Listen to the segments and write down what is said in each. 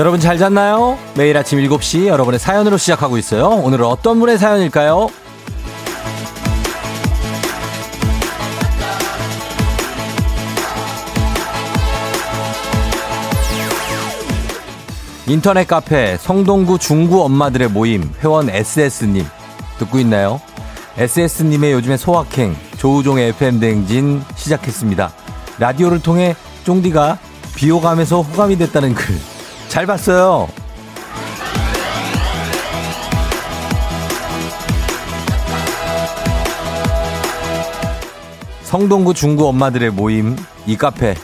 여러분 잘 잤나요? 매일 아침 7시 여러분의 사연으로 시작하고 있어요. 오늘은 어떤 분의 사연일까요? 인터넷 카페 성동구 중구 엄마들의 모임 회원 SS님 듣고 있나요? SS님의 요즘에 소확행 조우종의 FM 대행진 시작했습니다. 라디오를 통해 쫑디가 비호감에서 호감이 됐다는 글 잘 봤어요. 성동구 중구 엄마들의 모임 이 카페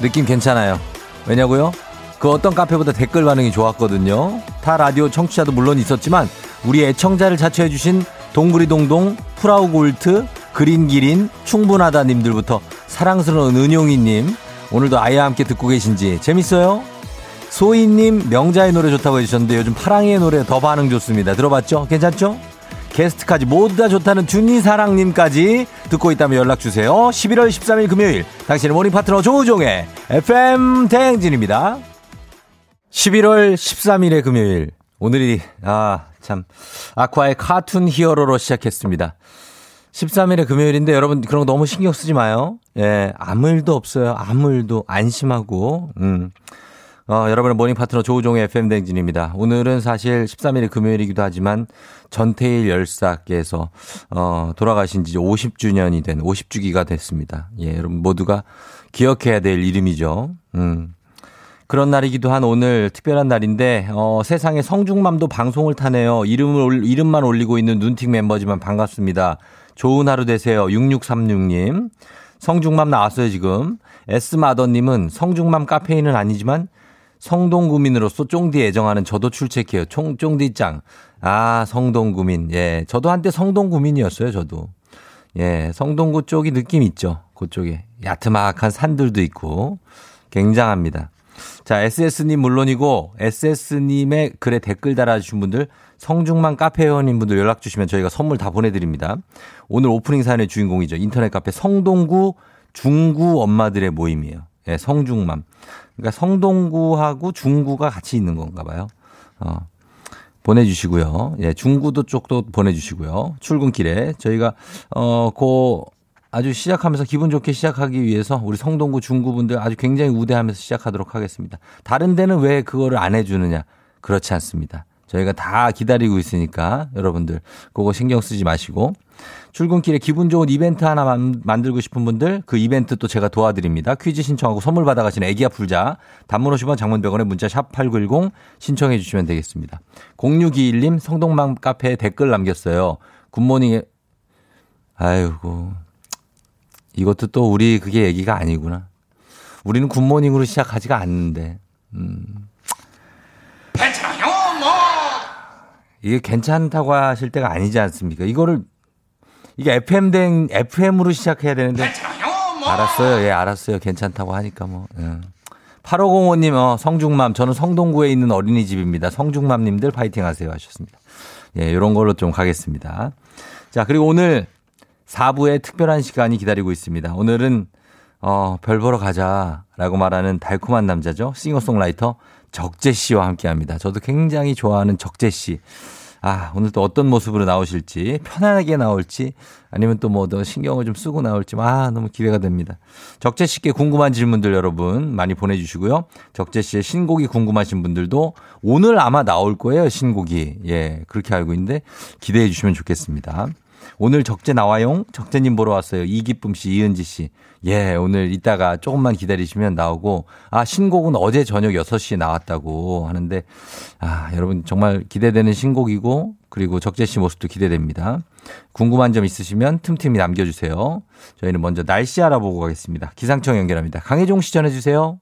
느낌 괜찮아요. 왜냐고요? 그 어떤 카페보다 댓글 반응이 좋았거든요. 타 라디오 청취자도 물론 있었지만 우리 애청자를 자처해 주신 동그리동동 프라우골트 그린기린 충분하다님들부터 사랑스러운 은용이님 오늘도 아이와 함께 듣고 계신지 재밌어요? 소희님 명자의 노래 좋다고 해주셨는데 요즘 파랑이의 노래 더 반응 좋습니다. 들어봤죠? 괜찮죠? 게스트까지 모두 다 좋다는 준이사랑님까지 듣고 있다면 연락주세요. 11월 13일 금요일 당신의 모닝 파트너 조우종의 FM 대행진입니다. 11월 13일의 금요일 오늘이 아 참 아쿠아의 Cartoon Hero로 시작했습니다. 13일의 금요일인데 여러분 그런 거 너무 신경 쓰지 마요. 예, 아무 일도 없어요. 아무 일도 안심하고 음. 어, 여러분의 모닝 파트너 조우종의 FM 대행진입니다. 오늘은 사실 13일의 금요일이기도 하지만 전태일 열사께서 어, 돌아가신 지 50주년이 된 50주기가 됐습니다. 예, 여러분 모두가 기억해야 될 이름이죠. 음. 그런 날이기도 한 오늘 특별한 날인데 어, 세상에 성중맘도 방송을 타네요. 이름을 이름만 올리고 있는 눈팅 멤버지만 반갑습니다. 좋은 하루 되세요. 6636님. 성중맘 나왔어요, 지금. S마더님은 성중맘 카페인은 아니지만 성동구민으로서 쫑디 애정하는 저도 출첵해요. 총, 쫑디 짱. 아, 성동구민. 예. 저도 한때 성동구민이었어요, 저도. 예. 성동구 쪽이 느낌 있죠. 그쪽에. 야트막한 산들도 있고. 굉장합니다. 자, SS님 물론이고, SS님의 글에 댓글 달아주신 분들, 성중만 카페 회원님 분들 연락 주시면 저희가 선물 다 보내드립니다. 오늘 오프닝 사연의 주인공이죠. 인터넷 카페 성동구 중구 엄마들의 모임이에요. 예, 성중맘. 그러니까 성동구하고 중구가 같이 있는 건가 봐요. 어. 보내주시고요. 예, 중구도 쪽도 보내주시고요. 출근길에 저희가 어고 아주 시작하면서 기분 좋게 시작하기 위해서 우리 성동구 중구분들 아주 굉장히 우대하면서 시작하도록 하겠습니다. 다른 데는 왜 그거를 안 해주느냐? 그렇지 않습니다. 저희가 다 기다리고 있으니까 여러분들 그거 신경 쓰지 마시고 출근길에 기분 좋은 이벤트 하나 만들고 싶은 분들 그 이벤트 또 제가 도와드립니다. 퀴즈 신청하고 선물 받아가시는 애기야 풀자 단문 50원 장문병원에 문자 샵 8910 신청해 주시면 되겠습니다. 0621님 성동망 카페에 댓글 남겼어요. 굿모닝에 아이고 이것도 또 우리 그게 얘기가 아니구나. 우리는 굿모닝으로 시작하지가 않는데. 음. 괜찮아요, 뭐. 이게 괜찮다고 하실 때가 아니지 않습니까? 이거를 이게 FM 된 FM으로 시작해야 되는데. 알았어요. 예, 알았어요. 괜찮다고 하니까 뭐. 예. 8505님, 어, 성중맘. 저는 성동구에 있는 어린이집입니다. 성중맘님들 파이팅 하세요. 하셨습니다. 예, 요런 걸로 좀 가겠습니다. 자, 그리고 오늘 4부에 특별한 시간이 기다리고 있습니다. 오늘은 어, 별 보러 가자 라고 말하는 달콤한 남자죠. 싱어송라이터 적재 씨와 함께 합니다. 저도 굉장히 좋아하는 적재 씨. 아, 오늘 또 어떤 모습으로 나오실지, 편안하게 나올지, 아니면 또 뭐 더 신경을 좀 쓰고 나올지, 아, 너무 기대가 됩니다. 적재 씨께 궁금한 질문들 여러분 많이 보내주시고요. 적재 씨의 신곡이 궁금하신 분들도 오늘 아마 나올 거예요, 신곡이. 예, 그렇게 알고 있는데 기대해 주시면 좋겠습니다. 오늘 적재 나와용 적재님 보러 왔어요. 이기쁨 씨, 이은지 씨. 예, 오늘 이따가 조금만 기다리시면 나오고, 아, 신곡은 어제 저녁 6시에 나왔다고 하는데, 아, 여러분 정말 기대되는 신곡이고, 그리고 적재 씨 모습도 기대됩니다. 궁금한 점 있으시면 틈틈이 남겨주세요. 저희는 먼저 날씨 알아보고 가겠습니다. 기상청 연결합니다. 강혜종 씨 전해주세요.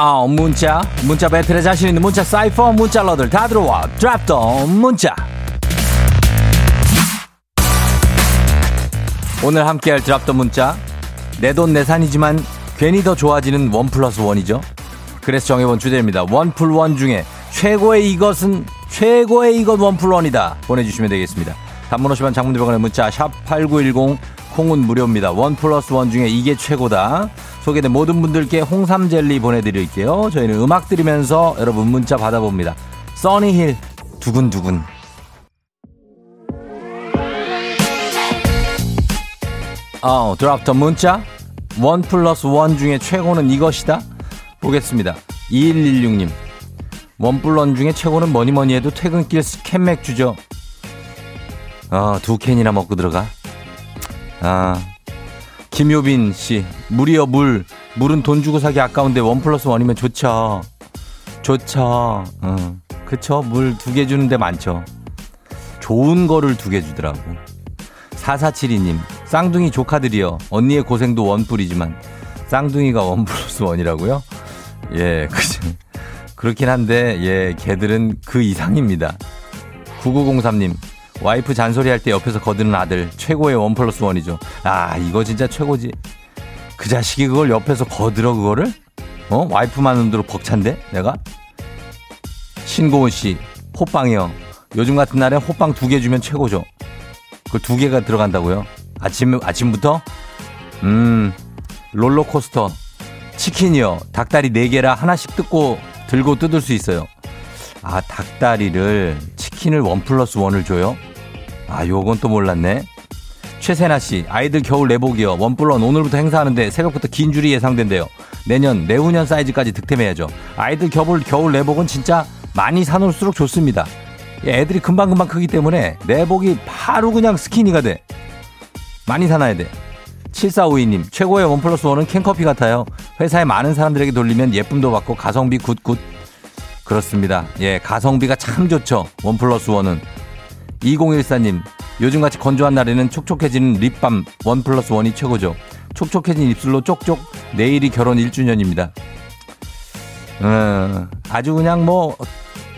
아, 문자, 문자 배틀에 자신 있는 문자 사이퍼 문자러들 다 들어와 drop the 문자. 오늘 함께할 drop the 문자 내돈내산이지만 괜히 더 좋아지는 원 플러스 원이죠. 그래서 정해본 주제입니다. 원플원 중에 최고의 이것은 최고의 이것 원플원이다. 보내주시면 되겠습니다. 단문 50원 장문 100원의 문자 샵 8910 콩은 무료입니다. 원 플러스 원 중에 이게 최고다. 소개된 모든 분들께 홍삼 젤리 보내드릴게요. 저희는 음악 들으면서 여러분 문자 받아봅니다. 써니힐 두근두근. 어, 드랍 더 문자. 원 플러스 원 중에 최고는 이것이다. 보겠습니다. 2116님. 원플런 중에 최고는 뭐니 뭐니 해도 퇴근길 캔맥주죠. 어, 두 캔이나 먹고 들어가. 아, 김효빈 씨. 물이요, 물. 물은 돈 주고 사기 아까운데 원 플러스 원이면 좋죠. 좋죠. 어, 그쵸. 물 두 개 주는데 많죠. 좋은 거를 두 개 주더라고. 4472님. 쌍둥이 조카들이요. 언니의 고생도 원뿔이지만 쌍둥이가 원 플러스 원이라고요? 예, 그죠. 그렇긴 한데, 예, 걔들은 그 이상입니다. 9903님, 와이프 잔소리 할 때 옆에서 거드는 아들, 최고의 원 플러스 원이죠. 아, 이거 진짜 최고지. 그 자식이 그걸 옆에서 거들어, 그거를? 어? 와이프만 눈으로 벅찬데? 내가? 신고은 씨, 호빵이요. 요즘 같은 날에 호빵 두 개 주면 최고죠. 그 두 개가 들어간다고요? 아침, 아침부터? 음, 롤러코스터. 치킨이요. 닭다리 4개라 하나씩 뜯고 들고 뜯을 수 있어요. 아, 닭다리를 치킨을 원 플러스 원을 줘요? 아, 요건 또 몰랐네. 최세나 씨, 아이들 겨울 내복이요. 원플원 오늘부터 행사하는데 새벽부터 긴 줄이 예상된대요. 내년, 내후년 사이즈까지 득템해야죠. 아이들 겨울, 겨울 내복은 진짜 많이 사놓을수록 좋습니다. 애들이 금방금방 크기 때문에 내복이 바로 그냥 스키니가 돼. 많이 사놔야 돼. 7452님, 최고의 원 플러스 원은 캔커피 같아요. 회사에 많은 사람들에게 돌리면 예쁨도 받고 가성비 good good. 그렇습니다. 예, 가성비가 참 좋죠. 원 플러스 원은. 2014님, 요즘같이 건조한 날에는 촉촉해지는 립밤 원 플러스 원이 최고죠. 촉촉해진 입술로 쪽쪽 내일이 결혼 1주년입니다. 음, 아주 그냥 뭐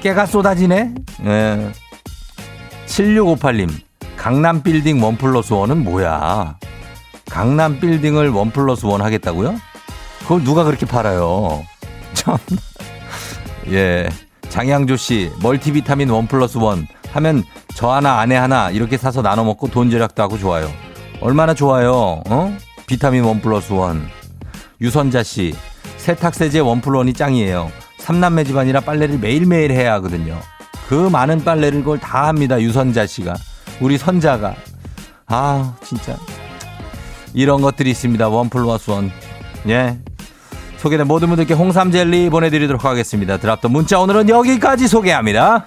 깨가 쏟아지네. 예. 7658님, 강남 빌딩 원 플러스 원은 뭐야? 강남 빌딩을 원 플러스 원 하겠다고요? 그걸 누가 그렇게 팔아요? 참. 예. 장양조 씨, 멀티비타민 원 플러스 원 하면 저 하나, 아내 하나 이렇게 사서 나눠 먹고 돈 절약도 하고 좋아요. 얼마나 좋아요, 어? 비타민 원 플러스 원. 유선자 씨, 세탁세제 원 플러스 원이 짱이에요. 삼남매 집안이라 빨래를 매일매일 해야 하거든요. 그 많은 빨래를 그걸 다 합니다, 유선자 씨가. 우리 선자가. 아, 진짜. 이런 것들이 있습니다. 원 플러스 원. 예. 소개된 모든 분들께 홍삼 젤리 보내드리도록 하겠습니다. 드랍더 문자 오늘은 여기까지 소개합니다.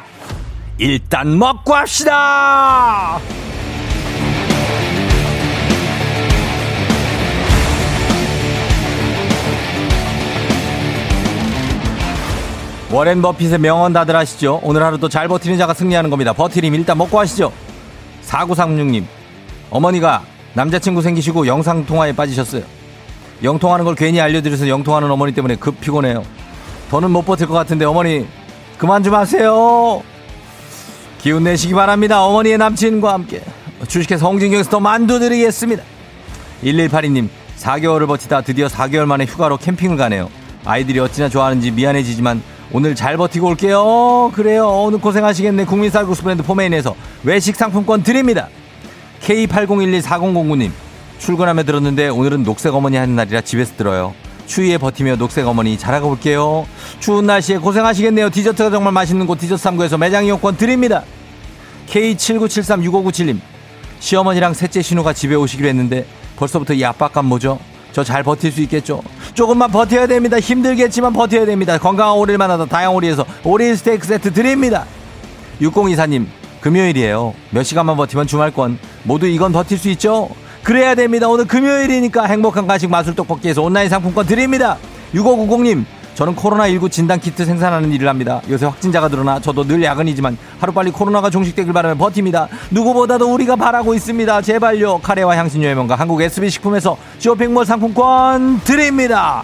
일단 먹고 합시다. 워렌 버핏의 명언 다들 아시죠? 오늘 하루도 잘 버티는 자가 승리하는 겁니다. 버티림 일단 먹고 하시죠. 4936님, 어머니가 남자친구 생기시고 영상통화에 빠지셨어요. 영통하는 걸 괜히 알려드려서 영통하는 어머니 때문에 급 피곤해요. 더는 못 버틸 것 같은데 어머니 그만 좀 하세요. 기운 내시기 바랍니다. 어머니의 남친과 함께 주식회사 홍진경에서 더 만두 드리겠습니다. 1182님 4개월을 버티다 드디어 4개월 만에 휴가로 캠핑을 가네요. 아이들이 어찌나 좋아하는지 미안해지지만 오늘 잘 버티고 올게요. 그래요. 오늘 고생하시겠네. 국민 쌀국수 브랜드 포메인에서 외식 상품권 드립니다. K80114009님 출근하며 들었는데 오늘은 녹색 어머니 하는 날이라 집에서 들어요. 추위에 버티며 녹색 어머니 잘하고 볼게요. 추운 날씨에 고생하시겠네요. 디저트가 정말 맛있는 곳 디저트 3구에서 매장 이용권 드립니다. K79736597님 시어머니랑 셋째 신우가 집에 오시기로 했는데 벌써부터 이 압박감 뭐죠? 저 잘 버틸 수 있겠죠? 조금만 버텨야 됩니다. 힘들겠지만 버텨야 됩니다. 건강한 오리를 만나다 다양오리에서 오리 스테이크 세트 드립니다. 6024님 금요일이에요. 몇 시간만 버티면 주말권. 모두 이건 버틸 수 있죠? 그래야 됩니다. 오늘 금요일이니까 행복한 간식 마술 떡볶이에서 온라인 상품권 드립니다. 6590님 저는 코로나19 진단 키트 생산하는 일을 합니다. 요새 확진자가 늘어나 저도 늘 야근이지만 하루빨리 코로나가 종식되길 바라며 버팁니다. 누구보다도 우리가 바라고 있습니다. 제발요. 카레와 향신료의 명가 한국 SB식품에서 쇼핑몰 상품권 드립니다.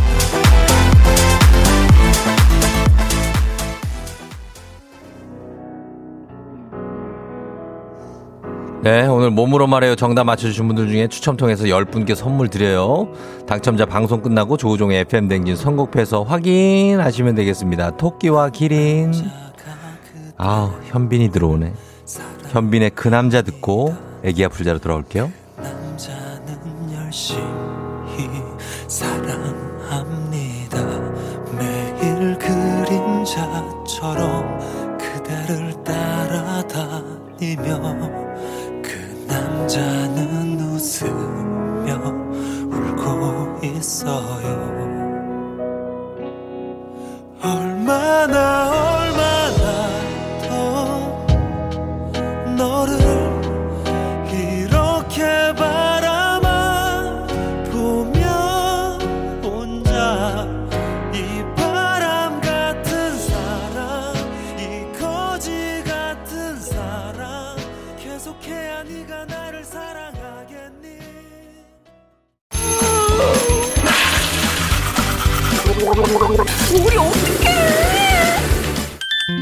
네, 오늘 몸으로 말해요. 정답 맞춰주신 분들 중에 추첨 통해서 10분께 선물 드려요. 당첨자 방송 끝나고 조우종의 FM댕진 선곡표에서 확인하시면 되겠습니다. 토끼와 기린. 아우, 현빈이 들어오네. 현빈의 그 남자 듣고 애기야 풀자로 돌아올게요. 사랑합니다. 매일 그림자처럼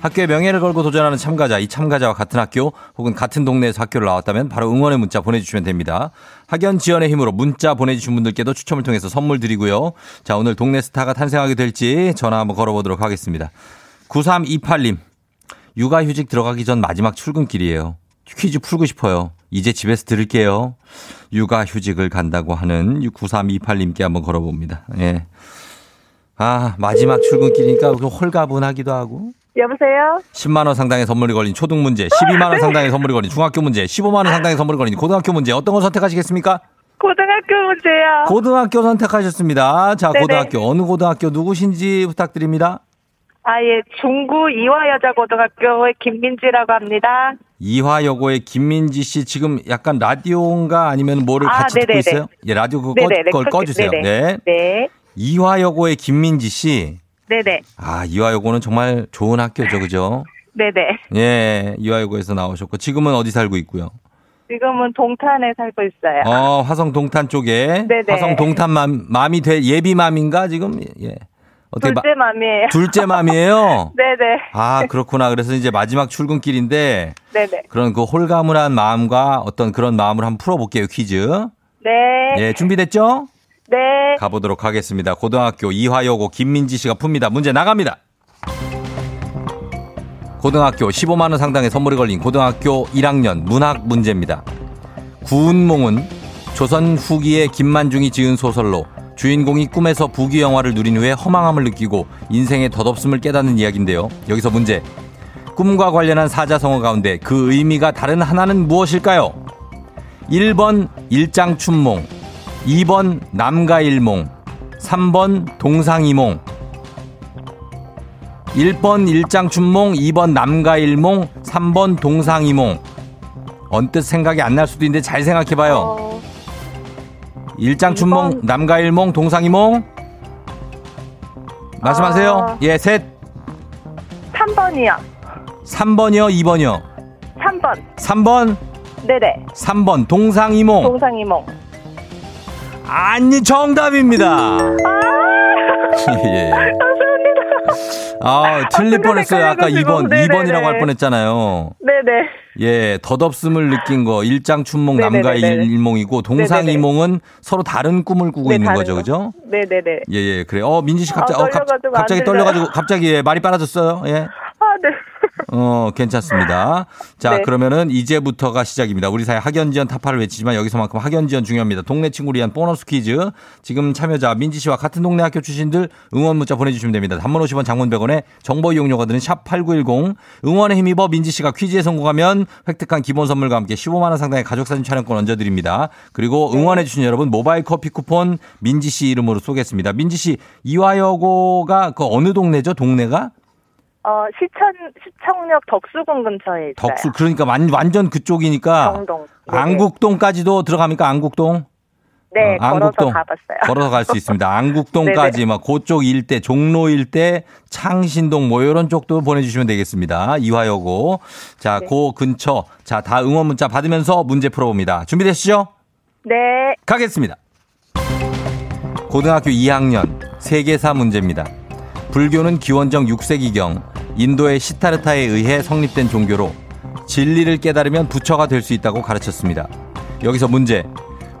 학교의 명예를 걸고 도전하는 참가자, 이 참가자와 같은 학교 혹은 같은 동네에서 학교를 나왔다면 바로 응원의 문자 보내주시면 됩니다. 학연 지연의 힘으로 문자 보내주신 분들께도 추첨을 통해서 선물 드리고요. 자, 오늘 동네 스타가 탄생하게 될지 전화 한번 걸어보도록 하겠습니다. 9328님, 육아휴직 들어가기 전 마지막 출근길이에요. 퀴즈 풀고 싶어요. 이제 집에서 들을게요. 육아휴직을 간다고 하는 9328님께 한번 걸어봅니다. 예. 아, 마지막 출근길이니까 그 홀가분하기도 하고. 여보세요? 10만 원 상당의 선물이 걸린 초등 문제, 12만 원 상당의 선물이 걸린 중학교 문제, 15만 원 상당의 선물이 걸린 고등학교 문제 어떤 거 선택하시겠습니까? 고등학교 문제요. 고등학교 선택하셨습니다. 자, 네네. 고등학교 어느 고등학교 누구신지 부탁드립니다. 아, 예, 중구 이화여자고등학교의 김민지라고 합니다. 이화여고의 김민지 씨 지금 약간 라디오인가 아니면 뭐를 아, 같이 듣고 네네네. 있어요? 예, 라디오 그거 꺼, 걸 네, 꺼주세요. 네네. 네. 네. 이화여고의 김민지 씨. 네네. 아, 이화여고는 정말 좋은 학교죠, 그죠? 네네. 예, 이화여고에서 나오셨고 지금은 어디 살고 있고요? 지금은 동탄에 살고 있어요. 어, 화성 동탄 쪽에 네네. 화성 동탄 맘, 맘이 돼 예비맘인가 지금? 예. 어떻게 마- 둘째 맘이에요. 둘째 맘이에요? 네네. 아, 그렇구나. 그래서 이제 마지막 출근길인데 네네. 그런 그 홀가분한 마음과 어떤 그런 마음을 한번 풀어볼게요, 퀴즈. 네. 예, 준비됐죠? 네. 가보도록 하겠습니다. 고등학교 이화여고 김민지 씨가 풉니다. 문제 나갑니다. 고등학교 15만 원 상당의 선물이 걸린 고등학교 1학년 문학 문제입니다. 구운몽은 조선 후기의 김만중이 지은 소설로 주인공이 꿈에서 부귀 영화를 누린 후에 허망함을 느끼고 인생의 덧없음을 깨닫는 이야기인데요. 여기서 문제. 꿈과 관련한 사자성어 가운데 그 의미가 다른 하나는 무엇일까요? 1번 일장춘몽, 2번 남가일몽, 3번 동상이몽. 1번 일장춘몽, 2번 남가일몽, 3번 동상이몽. 언뜻 생각이 안 날 수도 있는데 잘 생각해봐요. 어, 일장춘몽, 이번- 남가일몽, 동상이몽. 말씀하세요. 아. 예, 셋. 3번이요. 3번이요, 2번이요. 3번. 3번, 네네. 3번, 동상이몽. 동상이몽. 아니, 정답입니다. 예. 감사합니다. 아, 틀릴 순간 뻔했어요. 아까 헷갈려가지고. 2번, 네네네. 2번이라고 할 뻔했잖아요. 네네. 예, 덧없음을 느낀 거, 일장춘몽, 네네네네. 남가일몽이고, 동상이몽은 서로 다른 꿈을 꾸고 네, 있는 거죠, 거. 그죠? 네네네. 예, 예, 그래. 어, 민지 씨 갑자기, 아, 어, 갑, 갑자기 안 떨려가지고. 갑자기 예, 말이 빨라졌어요. 예. 아, 네. 어, 괜찮습니다. 자, 네. 그러면은 이제부터가 시작입니다. 우리 사회 학연지연 타파를 외치지만 여기서만큼 학연지연 중요합니다. 동네 친구를 위한 보너스 퀴즈. 지금 참여자 민지 씨와 같은 동네 학교 출신들 응원 문자 보내주시면 됩니다. 단문 50원 장문 100원에 정보 이용료가 드는 샵 8910 응원에 힘입어 민지 씨가 퀴즈에 성공하면 획득한 기본 선물과 함께 15만 원 상당의 가족사진 촬영권 얹어드립니다. 그리고 응원해 주신 여러분 모바일 커피 쿠폰 민지 씨 이름으로 쏘겠습니다. 민지 씨 이화여고가 그 어느 동네죠? 동네가? 어, 시천, 시청역 덕수궁 근처에 있어요. 덕수 그러니까 완, 완전 그쪽이니까 정동. 네네. 안국동까지도 들어갑니까? 안국동? 네, 어, 걸어서 안국동. 가봤어요. 걸어서 갈 수 있습니다. 안국동까지 막 그쪽 일대 종로 일대 창신동 뭐 이런 쪽도 보내주시면 되겠습니다. 이화여고 자, 네. 그 근처 자 다 응원 문자 받으면서 문제 풀어봅니다. 준비되시죠? 네. 가겠습니다. 고등학교 2학년 세계사 문제입니다. 불교는 기원전 6세기경 인도의 시타르타에 의해 성립된 종교로 진리를 깨달으면 부처가 될 수 있다고 가르쳤습니다. 여기서 문제.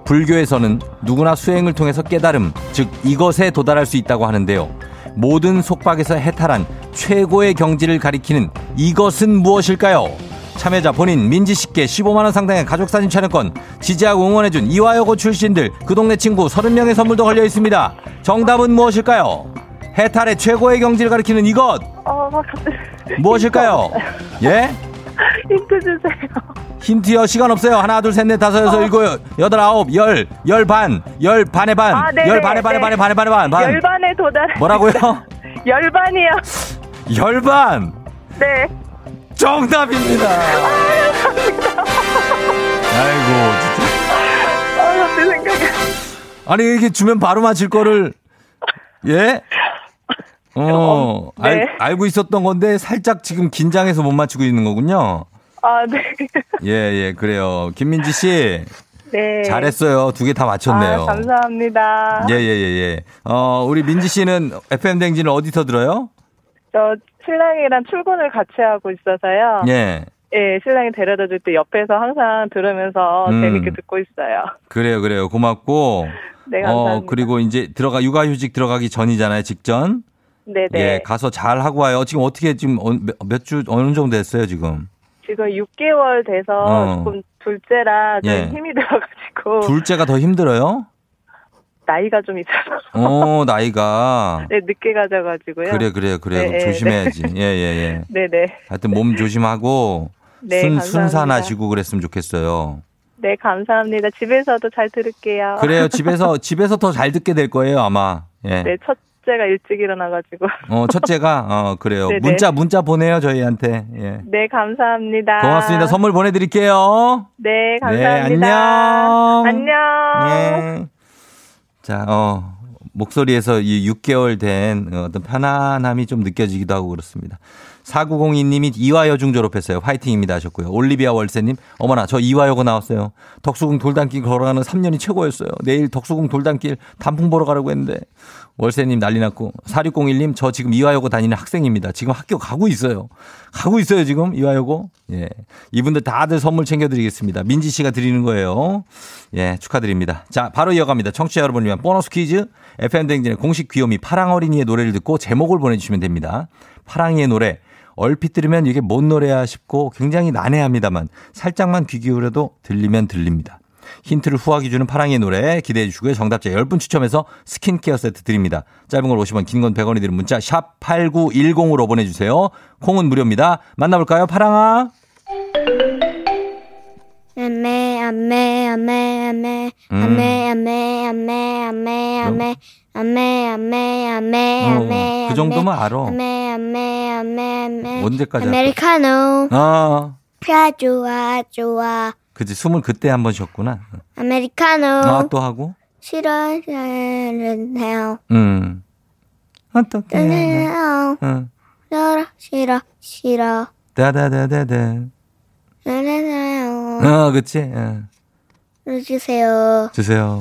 불교에서는 누구나 수행을 통해서 깨달음, 즉 이것에 도달할 수 있다고 하는데요. 모든 속박에서 해탈한 최고의 경지를 가리키는 이것은 무엇일까요? 참여자 본인 민지 씨께 15만 원 상당의 가족 사진 촬영권, 지지하고 응원해준 이화여고 출신들 그 동네 친구 30명의 선물도 걸려 있습니다. 정답은 무엇일까요? 해탈의 최고의 경지를 가리키는 이것 어. 무엇일까요? 예? 힌트 주세요. 힌트요 시간 없어요. 하나 둘 셋 넷 다섯 여섯 일곱 여덟 아홉 열 열 반 열 반의 반 아, 네네, 열 반의 반의 네. 반의 반의 반의 반 반. 열 반에 도달. 뭐라고요? 열 반이요. 열 반 네. 정답입니다. 아이고 진짜. 아, 갑자기 생각이. 아니 이렇게 주면 바로 맞힐 거를 예? 어, 네. 알, 알고 있었던 건데 살짝 지금 긴장해서 못 맞추고 있는 거군요. 아, 네. 예, 예, 그래요. 김민지 씨. 네. 잘했어요. 두 개 다 맞췄네요. 아, 감사합니다. 예, 예, 예, 예. 어, 우리 민지 씨는 FM 댕진을 어디서 들어요? 저 신랑이랑 출근을 같이 하고 있어서요. 예. 예, 신랑이 데려다 줄 때 옆에서 항상 들으면서 음. 재밌게 듣고 있어요. 그래요, 그래요. 고맙고. 네, 감사합니다. 어, 그리고 이제 들어가, 육아휴직 들어가기 전이잖아요, 직전. 네네. 예, 가서 잘 하고 와요. 지금 어떻게 지금 어, 몇 주, 어느 정도 됐어요, 지금? 지금 6개월 돼서 어. 조금 둘째라 좀 예. 힘이 들어가지고 둘째가 더 힘들어요? 나이가 좀 있어서 어, 나이가. 네, 늦게 가져가지고요. 그래, 그래, 그래. 네, 네, 조심해야지. 예, 예, 예. 네네. 하여튼 몸 조심하고. 네, 순, 감사합니다. 순산하시고 그랬으면 좋겠어요. 네, 감사합니다. 집에서도 잘 들을게요. 그래요. 집에서, 집에서 더 잘 듣게 될 거예요, 아마. 예. 네, 첫 째가 일찍 일어나가지고. 어, 첫째가, 어, 그래요. 네네. 문자, 문자 보내요, 저희한테. 예. 네, 감사합니다. 고맙습니다. 선물 보내드릴게요. 네, 감사합니다. 안녕. 안녕. 예. 자, 어, 목소리에서 이 6개월 된 어떤 편안함이 좀 느껴지기도 하고 그렇습니다. 4902님이 이화여중 졸업했어요. 화이팅입니다 하셨고요. 올리비아 월세님, 어머나, 저 이화여고 나왔어요. 덕수궁 돌담길 걸어가는 3년이 최고였어요. 내일 덕수궁 돌담길 단풍 보러 가려고 했는데. 월세님 난리 났고. 4601님, 저 지금 이화여고 다니는 학생입니다. 지금 학교 가고 있어요. 가고 있어요, 지금 이화여고. 예. 이분들 다들 선물 챙겨드리겠습니다. 민지 씨가 드리는 거예요. 예, 축하드립니다. 자, 바로 이어갑니다. 청취자 여러분을 위한 보너스 퀴즈. FM댕진의 공식 귀요미 파랑어린이의 노래를 듣고 제목을 보내주시면 됩니다. 파랑이의 노래. 얼핏 들으면 이게 뭔 노래야 싶고 굉장히 난해합니다만 살짝만 귀 기울여도 들리면 들립니다. 힌트를 후하게 주는 파랑이의 노래 기대해 주시고요. 정답자 10분 추첨해서 스킨케어 세트 드립니다. 짧은 걸 50원, 긴 건 100원이 드는 문자 샵 8910으로 보내주세요. 콩은 무료입니다. 만나볼까요? 파랑아. 아메 아메 아메 아메 음. 아메 아메 아메 아메 아메 아메 아메 아메 어, 아메 그 정도면 알아. 아메 아메 아메 아메 언제까지? 아메리카노 어, 펴 좋아 좋아 그지. 숨을 그때 한 번 쉬었구나. 아메리카노 아, 또 하고. 싫어해요 음. 어떻게. 싫어 응. 싫어 싫어 싫어 다다다다다. 싫어요 어, 그치. 어. 주세요 주세요.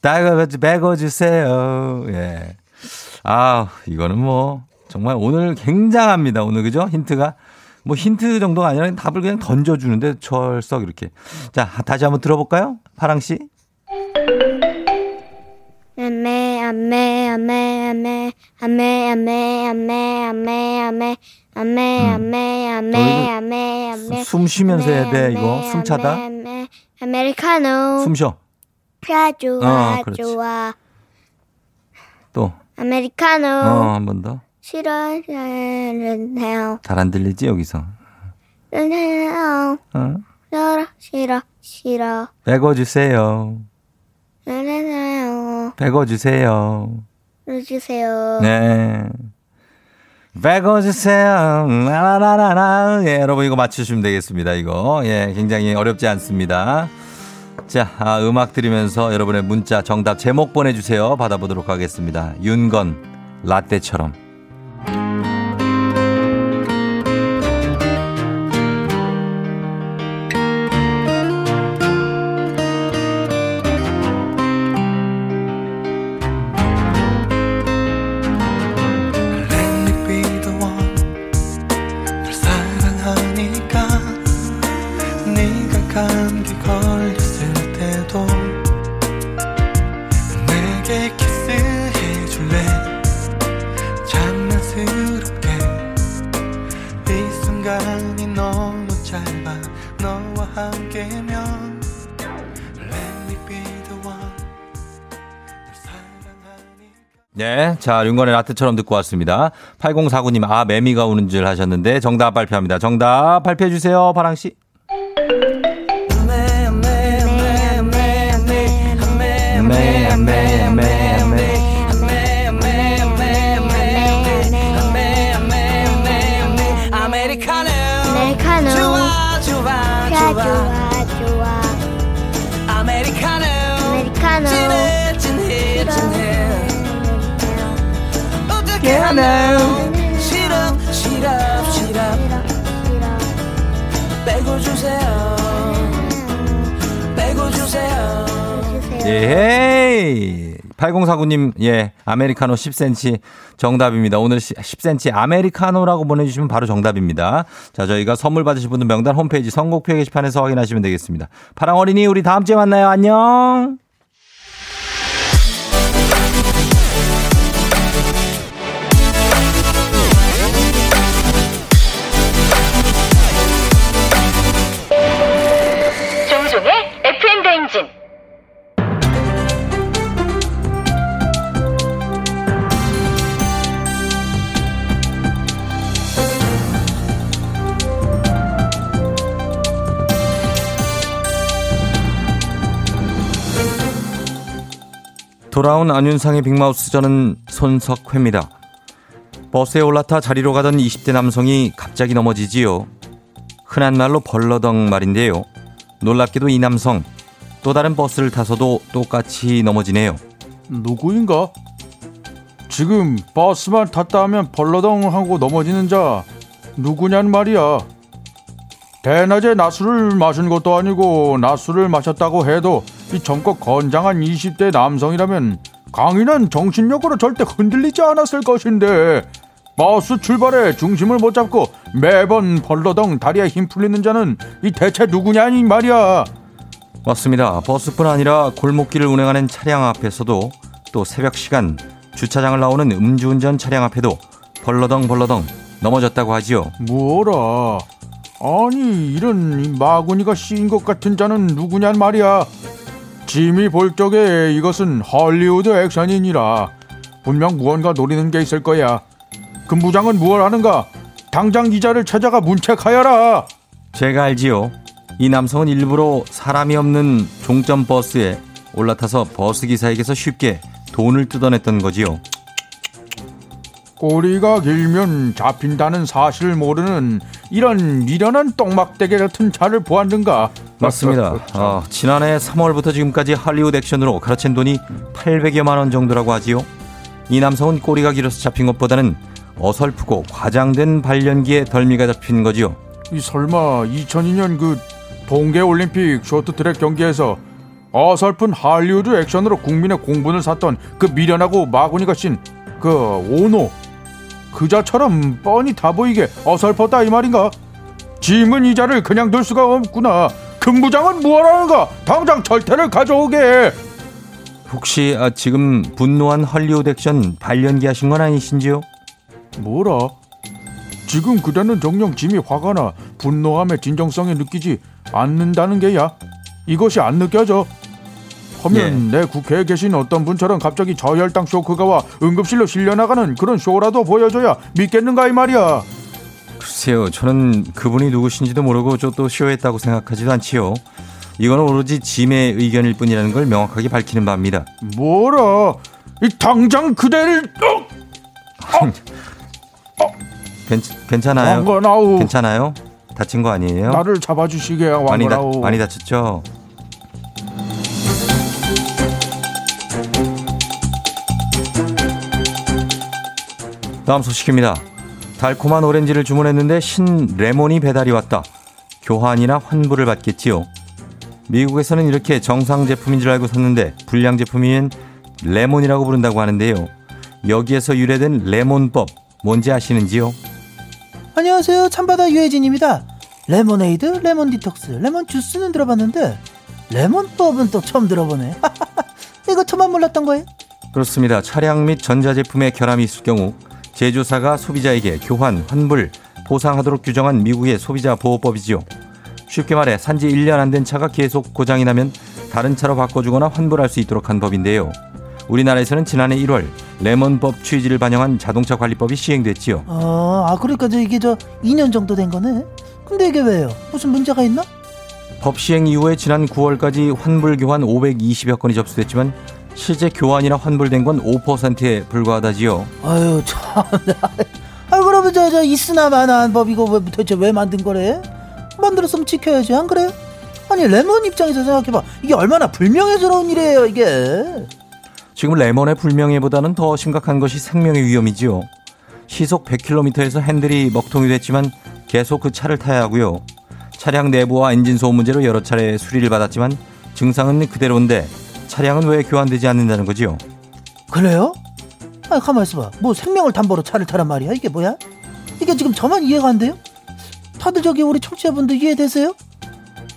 다이거 배거 주세요. 예. 아, 이거는 뭐 정말 오늘 굉장합니다. 오늘 그죠? 힌트가 뭐 힌트 정도가 아니라 답을 그냥 던져주는데 철썩 이렇게. 자, 다시 한번 들어볼까요? 파랑 씨. 아메 아메 아메 아메 아메 아메 아메 아메 아메 아메 아메 아메 아메 아메 숨 쉬면서 해야 돼 이거 숨 차다. 아메리카노 숨 쉬어. 펴 좋아 어. 좋아 또. 아메리카노 어, 한 번 더. 싫어해요 잘안 들리지 여기서. 싫어요 어? 싫어 싫어 싫어 배거 주세요. 싫어요 배거 주세요. 주세요 네. 배거 주세요. 라라라라. 예, 여러분 이거 맞추시면 되겠습니다. 이거. 예, 굉장히 어렵지 않습니다. 자, 아, 음악 들으면서 여러분의 문자 정답 제목 보내주세요. 받아보도록 하겠습니다. 윤건, 라떼처럼. 자, 윤건의 라떼처럼 듣고 왔습니다. 8049님, 아, 매미가 우는 줄 하셨는데 정답 발표합니다. 정답 발표해 주세요. 파랑씨. 매, 매, 하나요 시럽 시럽 시럽 빼고 주세요 주세요 주세요. 예. 8049님, 예, 아메리카노 10cm 정답입니다. 오늘 10cm 아메리카노라고 보내주시면 바로 정답입니다. 자, 저희가 선물 받으실 분들 명단 홈페이지 선곡표 게시판에서 확인하시면 되겠습니다. 파랑어린이, 우리 다음주에 만나요. 안녕! 돌아온 안윤상의 빅마우스 저는 손석회입니다. 버스에 올라타 자리로 가던 20대 남성이 갑자기 넘어지지요. 흔한 말로 벌러덩 말인데요. 놀랍게도 이 남성 또 다른 버스를 타서도 똑같이 넘어지네요. 누구인가? 지금 버스만 탔다 하면 벌러덩 하고 넘어지는 자 누구냔 말이야. 대낮에 낮술을 마신 것도 아니고 낮술을 마셨다고 해도 이 정껏 건장한 20대 남성이라면 강인한 정신력으로 절대 흔들리지 않았을 것인데 버스 출발에 중심을 못 잡고 매번 벌러덩 다리에 힘 풀리는 자는 이 대체 누구냐 이 말이야. 맞습니다. 버스뿐 아니라 골목길을 운행하는 차량 앞에서도 또 새벽 시간 주차장을 나오는 음주운전 차량 앞에도 벌러덩 벌러덩 넘어졌다고 하지요. 뭐라? 아니 이런 이 마구니가 씌인 것 같은 자는 누구냔 말이야. 짐이 볼 적에 이것은 헐리우드 액션이니라. 분명 무언가 노리는 게 있을 거야. 근부장은 무얼 하는가? 당장 기자를 찾아가 문책하여라. 제가 알지요. 이 남성은 일부러 사람이 없는 종점 버스에 올라타서 버스 기사에게서 쉽게 돈을 뜯어냈던 거지요. 꼬리가 길면 잡힌다는 사실을 모르는 이런 미련한 똥막대기 같은 자를 보았는가? 맞습니다. 어, 지난해 3월부터 지금까지 할리우드 액션으로 가로챈 돈이 800여만 원 정도라고 하지요. 이 남성은 꼬리가 길어서 잡힌 것보다는 어설프고 과장된 발연기에 덜미가 잡힌 거지요. 이 설마 2002년 그 동계 올림픽 쇼트트랙 경기에서 어설픈 할리우드 액션으로 국민의 공분을 샀던 그 미련하고 마구니가 씬 그 오노 그자처럼 뻔히 다 보이게 어설펐다 이 말인가? 짐은 이자를 그냥 둘 수가 없구나. 금부장은 무엇하는가? 당장 절퇴를 가져오게. 혹시 아, 지금 분노한 헐리우드 액션 발연기 하신 건 아니신지요? 뭐라? 지금 그대는 정녕 짐이 화가 나 분노함의 진정성에 느끼지 않는다는 게야. 이것이 안 느껴져. 하면 내 국회에 계신 어떤 분처럼 갑자기 저혈당 쇼크가 와 응급실로 실려나가는 그런 쇼라도 보여줘야 믿겠는가 이 말이야. 글쎄요, 저는 그분이 누구신지도 모르고 저 또 쇼했다고 생각하지도 않지요. 이건 오로지 짐의 의견일 뿐이라는 걸 명확하게 밝히는 바입니다. 뭐라? 이 당장 그대를 어, 괜, 괜찮 아요? 왕건아우 괜찮아요? 다친 거 아니에요? 나를 잡아주시게 많이, 다, 왕건아우. 많이 다쳤죠? 다음 소식입니다. 달콤한 오렌지를 주문했는데 신 레몬이 배달이 왔다. 교환이나 환불을 받겠지요. 미국에서는 이렇게 정상 제품인 줄 알고 샀는데 불량 제품이면 레몬이라고 부른다고 하는데요. 여기에서 유래된 레몬법 뭔지 아시는지요? 안녕하세요. 참바다 유혜진입니다. 레모네이드, 레몬 디톡스, 레몬 주스는 들어봤는데 레몬법은 또 처음 들어보네. 이거 저만 몰랐던 거예요? 그렇습니다. 차량 및 전자제품에 결함이 있을 경우 제조사가 소비자에게 교환, 환불, 보상하도록 규정한 미국의 소비자 보호법이지요. 쉽게 말해 산지 1년 안 된 차가 계속 고장이 나면 다른 차로 바꿔주거나 환불할 수 있도록 한 법인데요. 우리나라에서는 지난해 1월 레몬법 취지를 반영한 자동차 관리법이 시행됐지요. 어, 아 그러니까 저 이게 저 2년 정도 된 거네. 근데 이게 왜요? 무슨 문제가 있나? 법 시행 이후에 지난 9월까지 환불 교환 520여 건이 접수됐지만 실제 교환이나 환불된 건 5%에 불과하다지요. 아유 참. 아 그러면 저 저 있으나 마나한 법 이거 왜 도대체 왜 만든 거래? 만들었으면 지켜야지 안 그래? 아니 레몬 입장에서 생각해봐 이게 얼마나 불명예스러운 일이에요 이게. 지금 레몬의 불명예보다는 더 심각한 것이 생명의 위험이지요. 시속 100km에서 핸들이 먹통이 됐지만 계속 그 차를 타야 하고요. 차량 내부와 엔진 소음 문제로 여러 차례 수리를 받았지만 증상은 그대로인데 차량은 왜 교환되지 않는다는 거지요? 그래요? 아 가만 있어봐. 뭐 생명을 담보로 차를 타란 말이야. 이게 뭐야? 이게 지금 저만 이해가 안 돼요? 다들 저기 우리 청취자분들 이해되세요?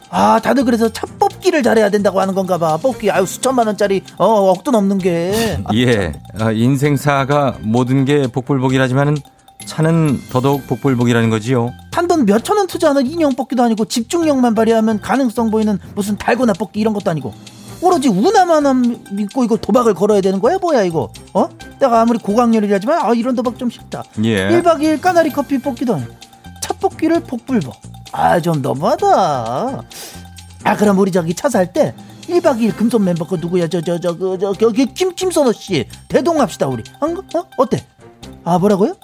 아 다들 그래서 차 뽑기를 잘해야 된다고 하는 건가 봐. 뽑기 아유 수천만 원짜리 어 억도 넘는 게. 아, 예, 아, 인생사가 모든 게 복불복이라지만은 차는 더더욱 복불복이라는 거지요. 단돈 몇천 원 투자하는 인형 뽑기도 아니고 집중력만 발휘하면 가능성 보이는 무슨 달고나 뽑기 이런 것도 아니고 오로지 운하만 믿고 이거 도박을 걸어야 되는 거야 뭐야 이거 어? 내가 아무리 고강렬이라지만 아 이런 도박 좀 싫다 예. 1박 2일 까나리 커피 뽑기도 아니고 차 뽑기를 복불복 아 좀 너무하다 아 그럼 우리 저기 차 살 때 1박 2일 금손 멤버 그 누구야 저 저 저 그저 여기 김 김선호 씨 대동합시다 우리 안 가? 어? 어때? 아 뭐라고요?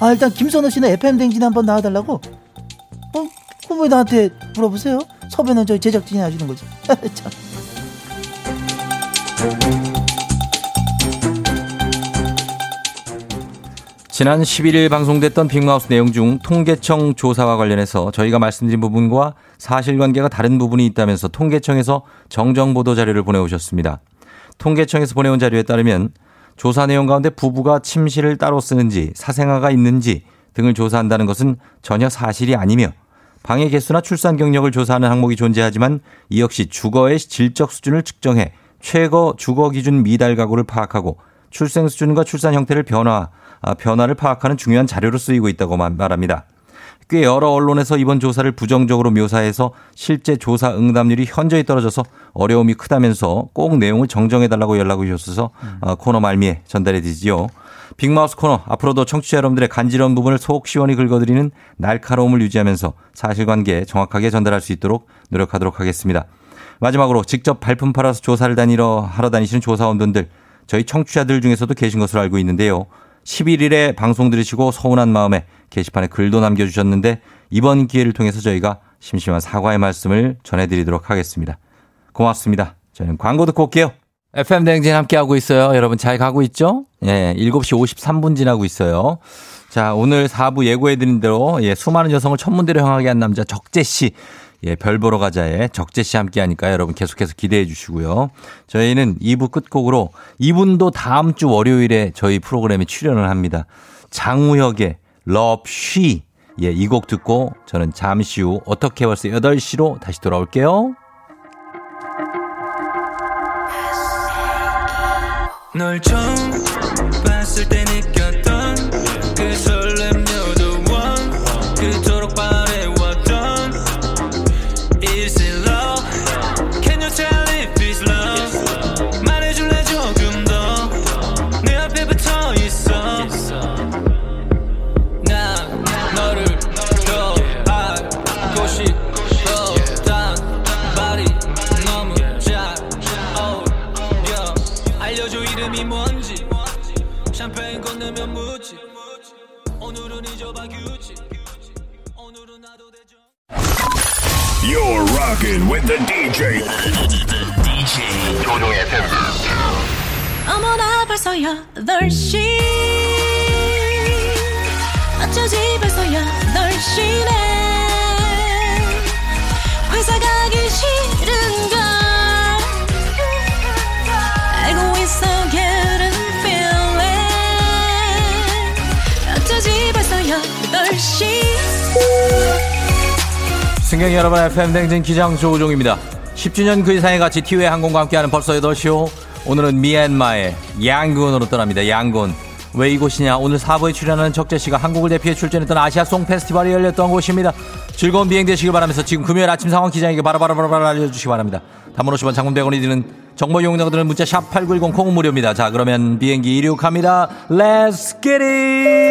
아 일단 김선호 씨는 FM 댕진 한번 나와달라고 어? 그럼 왜 나한테 물어보세요? 섭외는 저희 제작진이 하시는 거지 참. 지난 11일 방송됐던 빅마우스 내용 중 통계청 조사와 관련해서 저희가 말씀드린 부분과 사실관계가 다른 부분이 있다면서 통계청에서 정정보도 자료를 보내오셨습니다. 통계청에서 보내온 자료에 따르면 조사 내용 가운데 부부가 침실을 따로 쓰는지 사생아가 있는지 등을 조사한다는 것은 전혀 사실이 아니며 방해 개수나 출산 경력을 조사하는 항목이 존재하지만 이 역시 주거의 질적 수준을 측정해 최고 주거 기준 미달 가구를 파악하고 출생 수준과 출산 형태를 변화, 아, 변화를 파악하는 중요한 자료로 쓰이고 있다고 말합니다. 꽤 여러 언론에서 이번 조사를 부정적으로 묘사해서 실제 조사 응답률이 현저히 떨어져서 어려움이 크다면서 꼭 내용을 정정해달라고 연락을 주셔서 어, 코너 말미에 전달해 드리지요. 빅마우스 코너 앞으로도 청취자 여러분들의 간지러운 부분을 속 시원히 긁어드리는 날카로움을 유지하면서 사실관계 정확하게 전달할 수 있도록 노력하도록 하겠습니다. 마지막으로 직접 발품 팔아서 조사를 다니러 하러 다니시는 조사원분들 저희 청취자들 중에서도 계신 것으로 알고 있는데요. 11일에 방송 들으시고 서운한 마음에 게시판에 글도 남겨주셨는데 이번 기회를 통해서 저희가 심심한 사과의 말씀을 전해드리도록 하겠습니다. 고맙습니다. 저희는 광고 듣고 올게요. FM 대행진 함께하고 있어요. 여러분 잘 가고 있죠? 예, 7시 53분 지나고 있어요. 자, 오늘 4부 예고해드린 대로 예, 수많은 여성을 천문대로 향하게 한 남자 적재씨. 예, 별 보러 가자에 적재 씨 함께 하니까 여러분 계속해서 기대해 주시고요. 저희는 2부 끝곡으로 이분도 다음 주 월요일에 저희 프로그램에 출연을 합니다. 장우혁의 Love She. 예, 이 곡 듣고 저는 잠시 후 어떻게 벌써 8시로 다시 돌아올게요. 널 처음 봤을 때 느꼈 You're rocking with the DJ. DJ 조종의 팬. 어머나 벌써 8시 어쩌지 벌써 8시네 회사 가기 어쩌지 벌써 8시 승객 여러분 FM 댕진 기장 조우종입니다. 10주년 그 이상의 가치 티웨이 항공과 함께하는 벌써 8시오. 오늘은 미얀마의 양군으로 떠납니다. 양군. 왜 이곳이냐? 오늘 4부에 출연하는 적재 씨가 한국을 대표해 출전했던 아시아 송 페스티벌이 열렸던 곳입니다. 즐거운 비행 되시길 바라면서 지금 금요일 아침 상황 기장에게 바로바로바로 알려주시기 바랍니다. 단문 50원 장문 100원이 드는 정보 이용자들은 문자 샵 8910 콩은 무료입니다. 자 그러면 비행기 이륙합니다. Let's get it!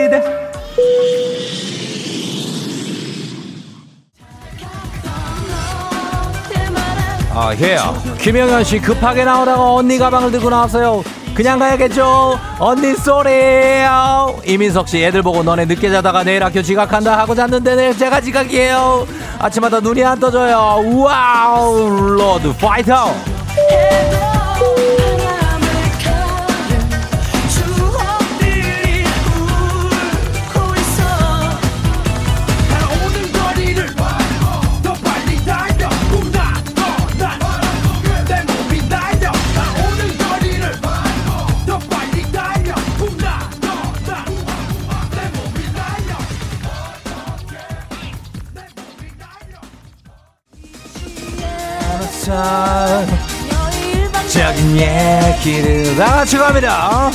아, 해요. 김영현 씨 급하게 나오다가 언니 가방을 들고 나왔어요. 그냥 가야겠죠? 언니 sorry! 이민석 씨 애들 보고 너네 늦게 자다가 내일 학교 지각한다 하고 잤는데 내일 제가 지각이에요. 아침마다 눈이 안 떠져요. Wow! Road Fighter! 자, 적인 얘기를 다 같이 갑니다.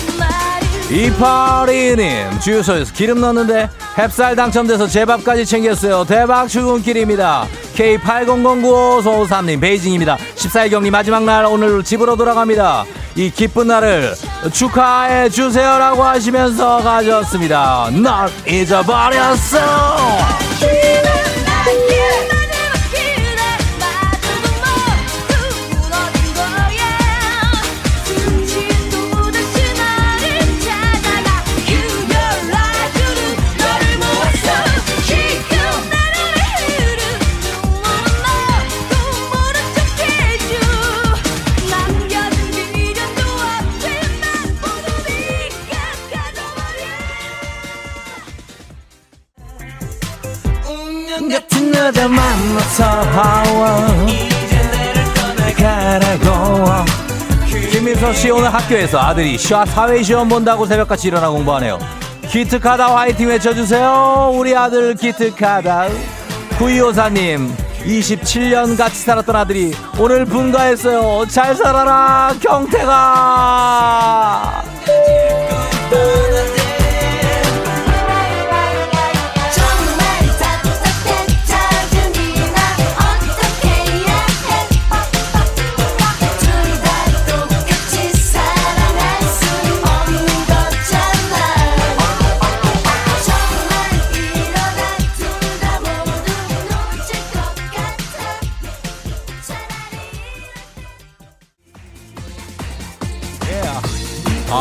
이파리님 주유소에서 기름 넣었는데 햅쌀 당첨돼서 제 밥까지 챙겼어요. 대박 출근길입니다. K80095553님 베이징입니다. 14일경리 마지막 날 오늘 집으로 돌아갑니다. 이 기쁜 날을 축하해 주세요라고 하시면서 가졌습니다. 날 잊어버렸어 하워 가라고 김민서 씨 오늘 학교에서 아들이 샤 사회 시험 본다고 새벽같이 일어나 공부하네요. 기특하다 화이팅 외쳐주세요. 우리 아들 기특하다. 구이호사님 27년 같이 살았던 아들이 오늘 분가했어요. 잘 살아라 경태가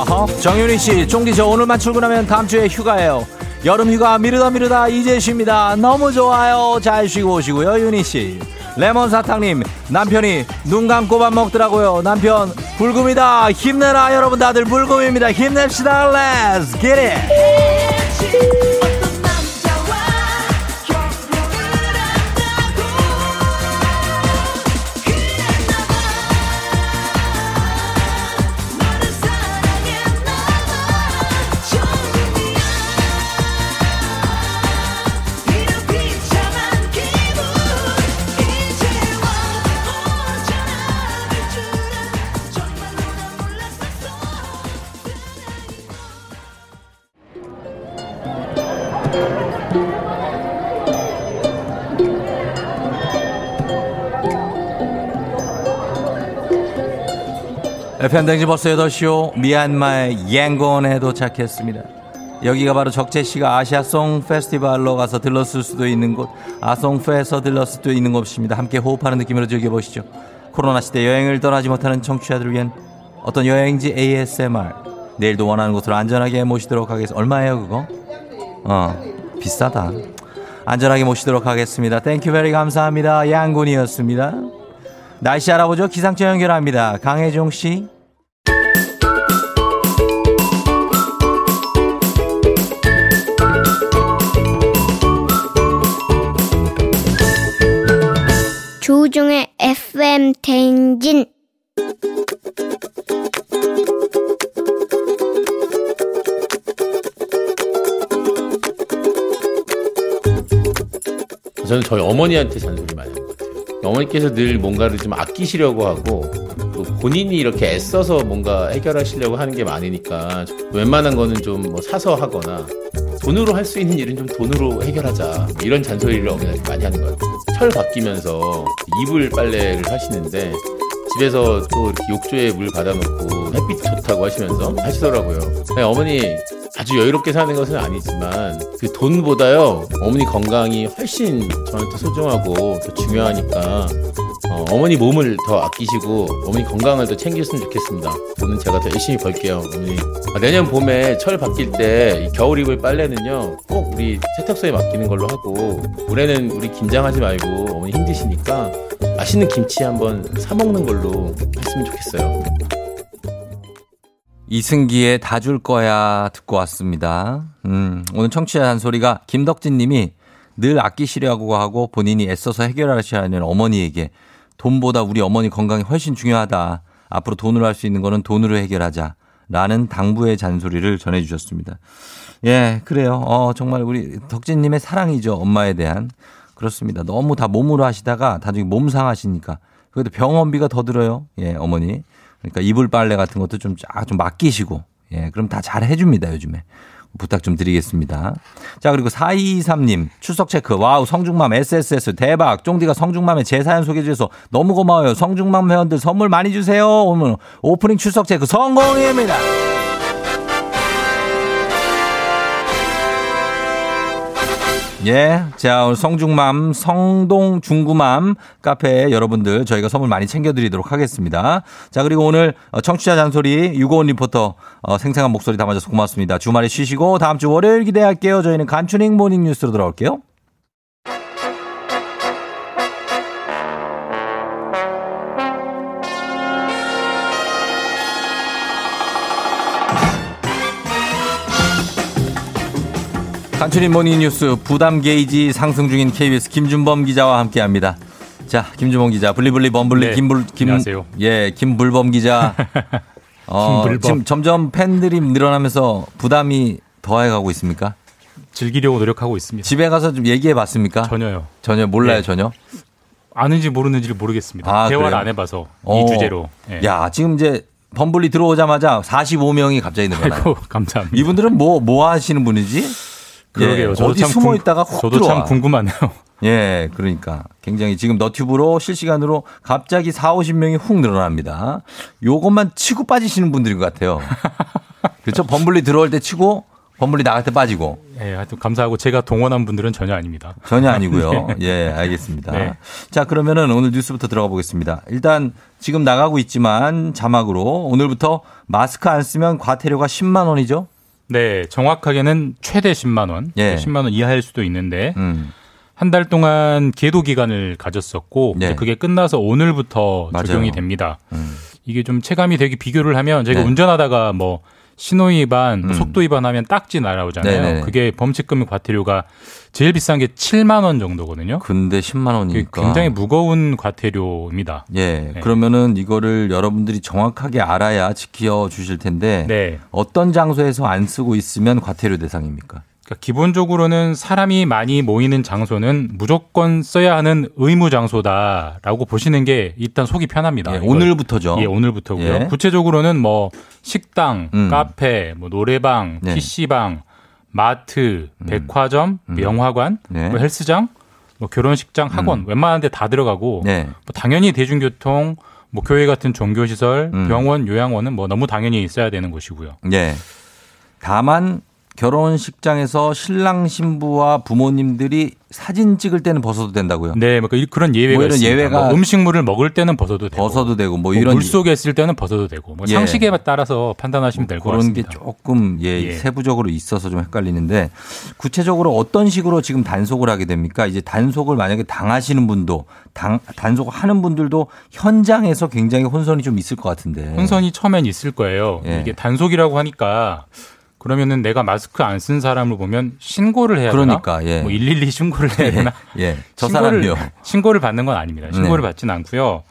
어허 정윤희 씨 쫑디 저 오늘만 출근하면 다음 주에 휴가예요. 여름 휴가 미루다 미루다 이제 쉽니다. 너무 좋아요. 잘 쉬고 오시고요 윤희 씨. 레몬 사탕님 남편이 눈 감고 밥 먹더라고요. 남편 불금이다. 힘내라 여러분. 다들 불금입니다. 힘냅시다. Let's get it 편댕지 벌써 8시오 미얀마의 양곤에 도착했습니다. 여기가 바로 적재 씨가 아시아송 페스티벌로 가서 들렀을 수도 있는 곳 아송페에서 들렀을 수도 있는 곳입니다. 함께 호흡하는 느낌으로 즐겨보시죠. 코로나 시대 여행을 떠나지 못하는 청취자들을 위한 어떤 여행지 ASMR 내일도 원하는 곳으로 안전하게 모시도록 하겠습니다. 얼마예요 그거? 어 비싸다. 안전하게 모시도록 하겠습니다. Thank you very 감사합니다. 양곤이었습니다. 날씨 알아보죠. 기상청 연결합니다. 강혜종 씨. 조종의 FM 대행진 저는 저희 어머니한테 잔소리 많이 하는 것 같아요. 어머니께서 늘 뭔가를 좀 아끼시려고 하고 또 본인이 이렇게 애써서 뭔가 해결하시려고 하는 게 많으니까 웬만한 거는 좀 뭐 사서 하거나 돈으로 할 수 있는 일은 좀 돈으로 해결하자 뭐 이런 잔소리를 어머니한테 많이 하는 것 같아요. 철 바뀌면서 이불 빨래를 하시는데 집에서 또 이렇게 욕조에 물 받아놓고 햇빛 좋다고 하시면서 하시더라고요. 네, 어머니 아주 여유롭게 사는 것은 아니지만 그 돈보다요 어머니 건강이 훨씬 저한테 소중하고 더 중요하니까 어, 어머니 몸을 더 아끼시고 어머니 건강을 더 챙겼으면 좋겠습니다. 돈은 제가 더 열심히 벌게요, 어머니. 아, 내년 봄에 철 바뀔 때이 겨울 입을 빨래는요 꼭 우리 세탁소에 맡기는 걸로 하고 올해는 우리 긴장하지 말고 어머니 힘드시니까 맛있는 김치 한번 사 먹는 걸로 했으면 좋겠어요. 이승기의 다 줄 거야 듣고 왔습니다. 음, 오늘 청취자 한 소리가 김덕진 님이 늘 아끼시려고 하고 본인이 애써서 해결하셔야 하는 어머니에게 돈보다 우리 어머니 건강이 훨씬 중요하다. 앞으로 돈으로 할 수 있는 거는 돈으로 해결하자. 라는 당부의 잔소리를 전해주셨습니다. 예, 그래요. 어, 정말 우리 덕진님의 사랑이죠. 엄마에 대한. 그렇습니다. 너무 다 몸으로 하시다가 나중에 몸 상하시니까 그래도 병원비가 더 들어요. 예, 어머니. 그러니까 이불 빨래 같은 것도 좀 쫙 좀 맡기시고. 예, 그럼 다 잘 해줍니다, 요즘에. 부탁 좀 드리겠습니다. 자, 그리고 4223님, 출석 체크. Wow, 성중맘 SSS 대박. 쫑디가 성중맘의 제 사연 소개해주셔서 너무 고마워요. 성중맘 회원들 선물 많이 주세요. 오늘 오프닝 출석 체크 성공입니다. 예. 자, 오늘 성중맘, 성동 중구맘 카페 여러분들 저희가 선물 많이 챙겨드리도록 하겠습니다. 자, 그리고 오늘 어, 청취자 잔소리 유고원 리포터 어, 생생한 목소리 담아줘서 고맙습니다. 주말에 쉬시고 다음 주 월요일 기대할게요. 저희는 간추린 모닝 뉴스로 돌아올게요. 간추린 모닝 뉴스 부담 게이지 상승 중인 KBS 김준범 기자와 함께합니다. 자, 김준범 기자, 블리블리 범블리 네, 김불 김 안녕하세요. 예, 김불범 기자. 어, 김불범. 지금 점점 팬들이 늘어나면서 부담이 더해가고 있습니까? 즐기려고 노력하고 있습니다. 집에 가서 좀 얘기해 봤습니까? 전혀요. 전혀 몰라요, 네. 전혀. 아는지 모르는지를 모르겠습니다. 아, 대화를 그래요? 안 해봐서 어. 이 주제로. 예. 야, 지금 이제 범블리 들어오자마자 45명이 갑자기 늘어나요. 아이고, 감사합니다. 이분들은 뭐, 뭐 하시는 분이지? 그러게요. 예, 어디 참 숨어 궁- 있다가 훅 저도 들어와. 참 궁금하네요. 예, 그러니까 굉장히 지금 너튜브로 실시간으로 갑자기 4, 50명이 훅 늘어납니다. 요것만 치고 빠지시는 분들인 것 같아요. 그렇죠? 범블리 들어올 때 치고 범블리 나갈 때 빠지고 예, 하여튼 감사하고 제가 동원한 분들은 전혀 아닙니다. 전혀 아니고요. 네. 예, 알겠습니다. 네. 자, 그러면은 오늘 뉴스부터 들어가 보겠습니다. 일단 지금 나가고 있지만 자막으로 오늘부터 마스크 안 쓰면 과태료가 10만 원이죠? 네, 정확하게는 최대 10만 원, 예. 10만 원 이하일 수도 있는데 음. 한달 동안 계도 기간을 가졌었고 네. 이제 그게 끝나서 오늘부터 맞아요. 적용이 됩니다. 음. 이게 좀 체감이 되게 비교를 하면 제가 네. 운전하다가 뭐 신호 위반, 뭐 음. 속도 위반하면 딱지 날아오잖아요. 네네. 그게 범칙금액 과태료가 제일 비싼 게 7만 원 정도거든요. 근데 10만 원이니까 굉장히 무거운 과태료입니다. 예, 네. 그러면은 이거를 여러분들이 정확하게 알아야 지켜 주실 텐데 네. 어떤 장소에서 안 쓰고 있으면 과태료 대상입니까? 그러니까 기본적으로는 사람이 많이 모이는 장소는 무조건 써야 하는 의무 장소다라고 보시는 게 일단 속이 편합니다. 예. 오늘부터죠. 예, 오늘부터고요. 예. 구체적으로는 뭐 식당, 음. 카페, 뭐 노래방, 네. PC방, 마트, 백화점, 음. 영화관, 네. 뭐 헬스장, 뭐 결혼식장, 학원 음. 웬만한 데 다 들어가고 네. 뭐 당연히 대중교통, 뭐 교회 같은 종교시설, 음. 병원, 요양원은 뭐 너무 당연히 있어야 되는 것이고요. 예. 다만 결혼식장에서 신랑 신부와 부모님들이 사진 찍을 때는 벗어도 된다고요? 네, 뭐 그- 그런 예외가 뭐 이런 있습니다. 예외가 뭐 음식물을 먹을 때는 벗어도 되고, 벗어도 되고 뭐뭐 이런 물 속에 있을 때는 벗어도 되고, 뭐 예. 상식에 따라서 판단하시면 될것 그런 게 같습니다. 조금 예, 예. 세부적으로 있어서 좀 헷갈리는데 구체적으로 어떤 식으로 지금 단속을 하게 됩니까? 이제 단속을 만약에 당하시는 분도 당, 단속하는 분들도 현장에서 굉장히 혼선이 좀 있을 것 같은데. 혼선이 처음엔 있을 거예요. 예. 이게 단속이라고 하니까 그러면은 내가 마스크 안 쓴 사람을 보면 신고를 해야 그러니까, 되나? 예. 뭐 112 신고를 해야 되나? 예. 저 신고를, 사람이요. 신고를 받는 건 아닙니다. 신고를 네. 받지는 않고요.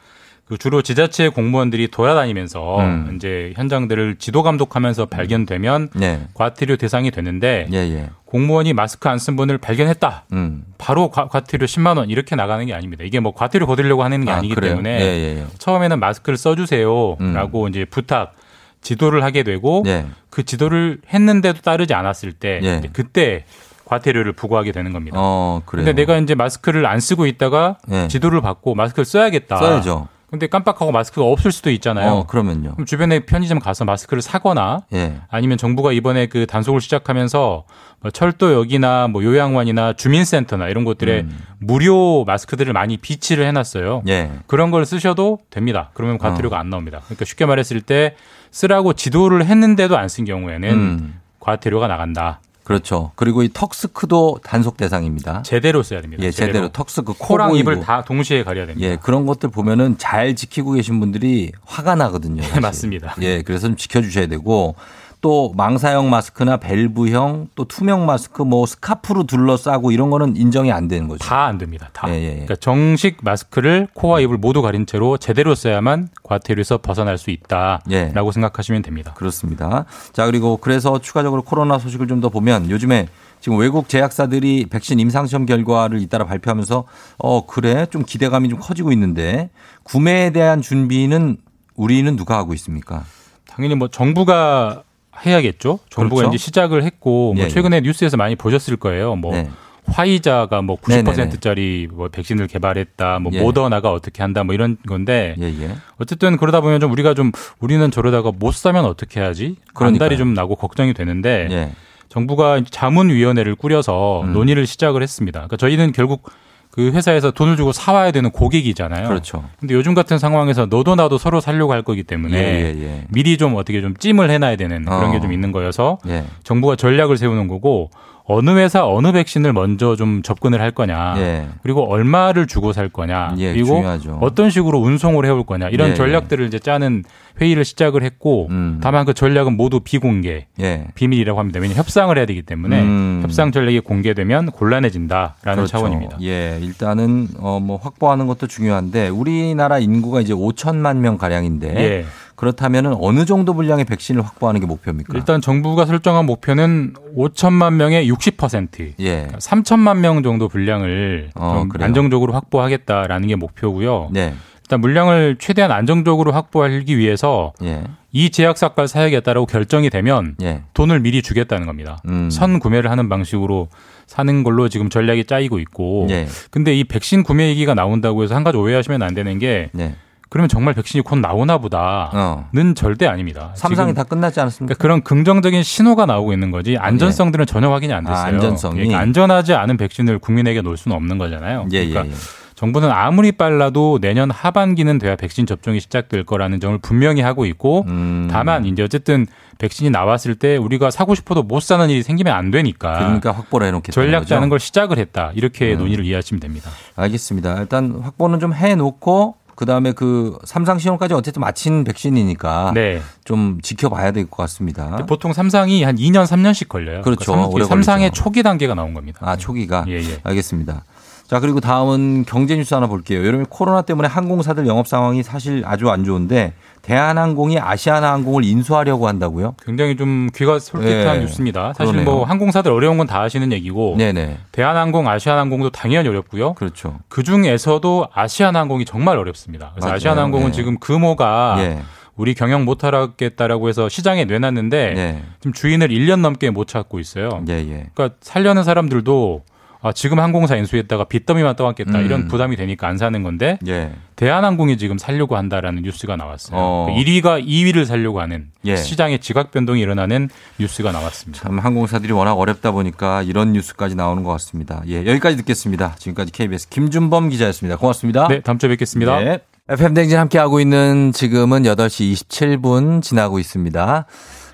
그 주로 지자체 공무원들이 돌아다니면서 음. 이제 현장들을 지도 감독하면서 발견되면 네. 과태료 대상이 되는데 예, 예. 공무원이 마스크 안 쓴 분을 발견했다. 음. 바로 과, 과태료 10만 원 이렇게 나가는 게 아닙니다. 이게 뭐 과태료 거두려고 하는 게 아, 아, 니기? 때문에 예, 예, 예. 처음에는 마스크를 써주세요라고 이제 부탁 지도를 하게 되고 예. 그 지도를 했는데도 따르지 않았을 때 예. 그때 과태료를 부과하게 되는 겁니다. 어, 그래요. 근데 내가 이제 마스크를 안 쓰고 있다가 예. 지도를 받고 마스크를 써야겠다. 써야죠. 근데 깜빡하고 마스크가 없을 수도 있잖아요. 어, 그러면요. 그럼 주변에 편의점 가서 마스크를 사거나 예. 아니면 정부가 이번에 그 단속을 시작하면서 뭐 철도역이나 뭐 요양원이나 주민센터나 이런 곳들에 음. 무료 마스크들을 많이 비치를 해놨어요. 예. 그런 걸 쓰셔도 됩니다. 그러면 어. 과태료가 안 나옵니다. 그러니까 쉽게 말했을 때 쓰라고 지도를 했는데도 안 쓴 경우에는 음. 과태료가 나간다. 그렇죠. 그리고 이 턱스크도 단속 대상입니다. 제대로 써야 됩니다. 예, 제대로 턱스크 코 코랑 보이고. 입을 다 동시에 가려야 됩니다. 예, 그런 것들 보면은 잘 지키고 계신 분들이 화가 나거든요. 사실. 맞습니다. 예, 그래서 좀 지켜주셔야 되고 또 망사형 마스크나 밸브형 또 투명 마스크 뭐 스카프로 둘러싸고 이런 거는 인정이 안 되는 거죠. 다 안 됩니다. 다. 예, 예. 그러니까 정식 마스크를 코와 입을 모두 가린 채로 제대로 써야만 과태료에서 벗어날 수 있다라고 예. 생각하시면 됩니다. 그렇습니다. 자, 그리고 그래서 추가적으로 코로나 소식을 좀 더 보면 요즘에 지금 외국 제약사들이 백신 임상시험 결과를 잇따라 발표하면서 어, 그래? 좀 기대감이 좀 커지고 있는데 구매에 대한 준비는 우리는 누가 하고 있습니까? 당연히 뭐 정부가 해야겠죠. 정부가 그렇죠. 이제 시작을 했고 뭐 예, 예. 최근에 뉴스에서 많이 보셨을 거예요. 뭐 네. 화이자가 뭐 네네네. 90%짜리 뭐 백신을 개발했다. 뭐 예. 모더나가 어떻게 한다. 뭐 이런 건데 예, 예. 어쨌든 그러다 보면 좀 우리가 좀 우리는 저러다가 못 사면 어떻게 하지? 그러니까요. 안달이 좀 나고 걱정이 되는데 예. 정부가 자문위원회를 꾸려서 음. 논의를 시작을 했습니다. 그러니까 저희는 결국 그 회사에서 돈을 주고 사와야 되는 고객이잖아요. 그렇죠. 근데 요즘 같은 상황에서 너도 나도 서로 살려고 할 거기 때문에 예, 예, 예. 미리 좀 어떻게 좀 찜을 해놔야 되는 그런 어. 게좀 있는 거여서 예. 정부가 전략을 세우는 거고 어느 회사 어느 백신을 먼저 좀 접근을 할 거냐 예. 그리고 얼마를 주고 살 거냐 예, 그리고 중요하죠. 어떤 식으로 운송을 해올 거냐 이런 예, 전략들을 이제 짜는 회의를 시작을 했고 음. 다만 그 전략은 모두 비공개 예. 비밀이라고 합니다. 왜냐하면 협상을 해야 되기 때문에 음. 협상 전략이 공개되면 곤란해진다라는 그렇죠. 차원입니다. 예, 일단은 어 뭐 확보하는 것도 중요한데 우리나라 인구가 이제 5천만 명 가량인데 예. 그렇다면은 어느 정도 분량의 백신을 확보하는 게 목표입니까? 일단 정부가 설정한 목표는 5천만 명의 60%, 예. 3천만 명 정도 분량을 어? 안정적으로 확보하겠다라는 게 목표고요. 네. 일단 물량을 최대한 안정적으로 확보하기 위해서 예. 이 제약사가 사야겠다라고 결정이 되면 예. 돈을 미리 주겠다는 겁니다. 음. 선 구매를 하는 방식으로 사는 걸로 지금 전략이 짜이고 있고. 예. 근데 이 백신 구매 얘기가 나온다고 해서 한 가지 오해하시면 안 되는 게 네. 그러면 정말 백신이 곧 나오나 보다는 어. 절대 아닙니다. 삼상이 다 끝났지 않았습니까? 그러니까 그런 긍정적인 신호가 나오고 있는 거지 안전성들은 전혀 확인이 안 됐어요. 아, 안전성이? 그러니까 안전하지 않은 백신을 국민에게 놓을 수는 없는 거잖아요. 예, 그러니까 예, 예. 정부는 아무리 빨라도 내년 하반기는 돼야 백신 접종이 시작될 거라는 점을 분명히 하고 있고 음. 다만 이제 어쨌든 백신이 나왔을 때 우리가 사고 싶어도 못 사는 일이 생기면 안 되니까 그러니까 확보를 해놓겠다. 전략 짜는 걸 시작을 했다 이렇게 논의를 이해하시면 됩니다. 알겠습니다. 일단 확보는 좀 해놓고 그 다음에 그 삼상 시험까지 어쨌든 마친 백신이니까 네. 좀 지켜봐야 될 것 같습니다. 보통 삼상이 한 2년 3년씩 걸려요. 그렇죠. 그러니까 오래 삼, 삼상의 걸리죠. 초기 단계가 나온 겁니다. 아 초기가 예, 예. 알겠습니다. 자 그리고 다음은 경제 뉴스 하나 볼게요. 여러분 코로나 때문에 항공사들 영업 상황이 사실 아주 안 좋은데 대한항공이 아시아나항공을 인수하려고 한다고요? 굉장히 좀 귀가 솔깃한 예. 뉴스입니다. 사실 그러네요. 뭐 항공사들 어려운 건 다 아시는 얘기고 네네. 대한항공, 아시아나항공도 당연히 어렵고요. 그렇죠. 그 중에서도 아시아나항공이 정말 어렵습니다. 그래서 맞아요. 아시아나항공은 예. 지금 금호가 예. 우리 경영 못 하겠다라고 해서 시장에 내놨는데 예. 지금 주인을 1년 넘게 못 찾고 있어요. 예, 예. 그러니까 살려는 사람들도 아, 지금 항공사 인수했다가 빚더미만 떠안겠다 음. 이런 부담이 되니까 안 사는 건데 예. 대한항공이 지금 살려고 한다라는 뉴스가 나왔어요. 어. 1위가 2위를 살려고 하는 예. 시장의 지각 변동이 일어나는 뉴스가 나왔습니다. 참 항공사들이 워낙 어렵다 보니까 이런 뉴스까지 나오는 것 같습니다. 예, 여기까지 듣겠습니다. 지금까지 KBS 김준범 기자였습니다. 고맙습니다. 네, 다음 주에 뵙겠습니다. 네. FM 댕진 함께 하고 있는 지금은 8시 27분 지나고 있습니다.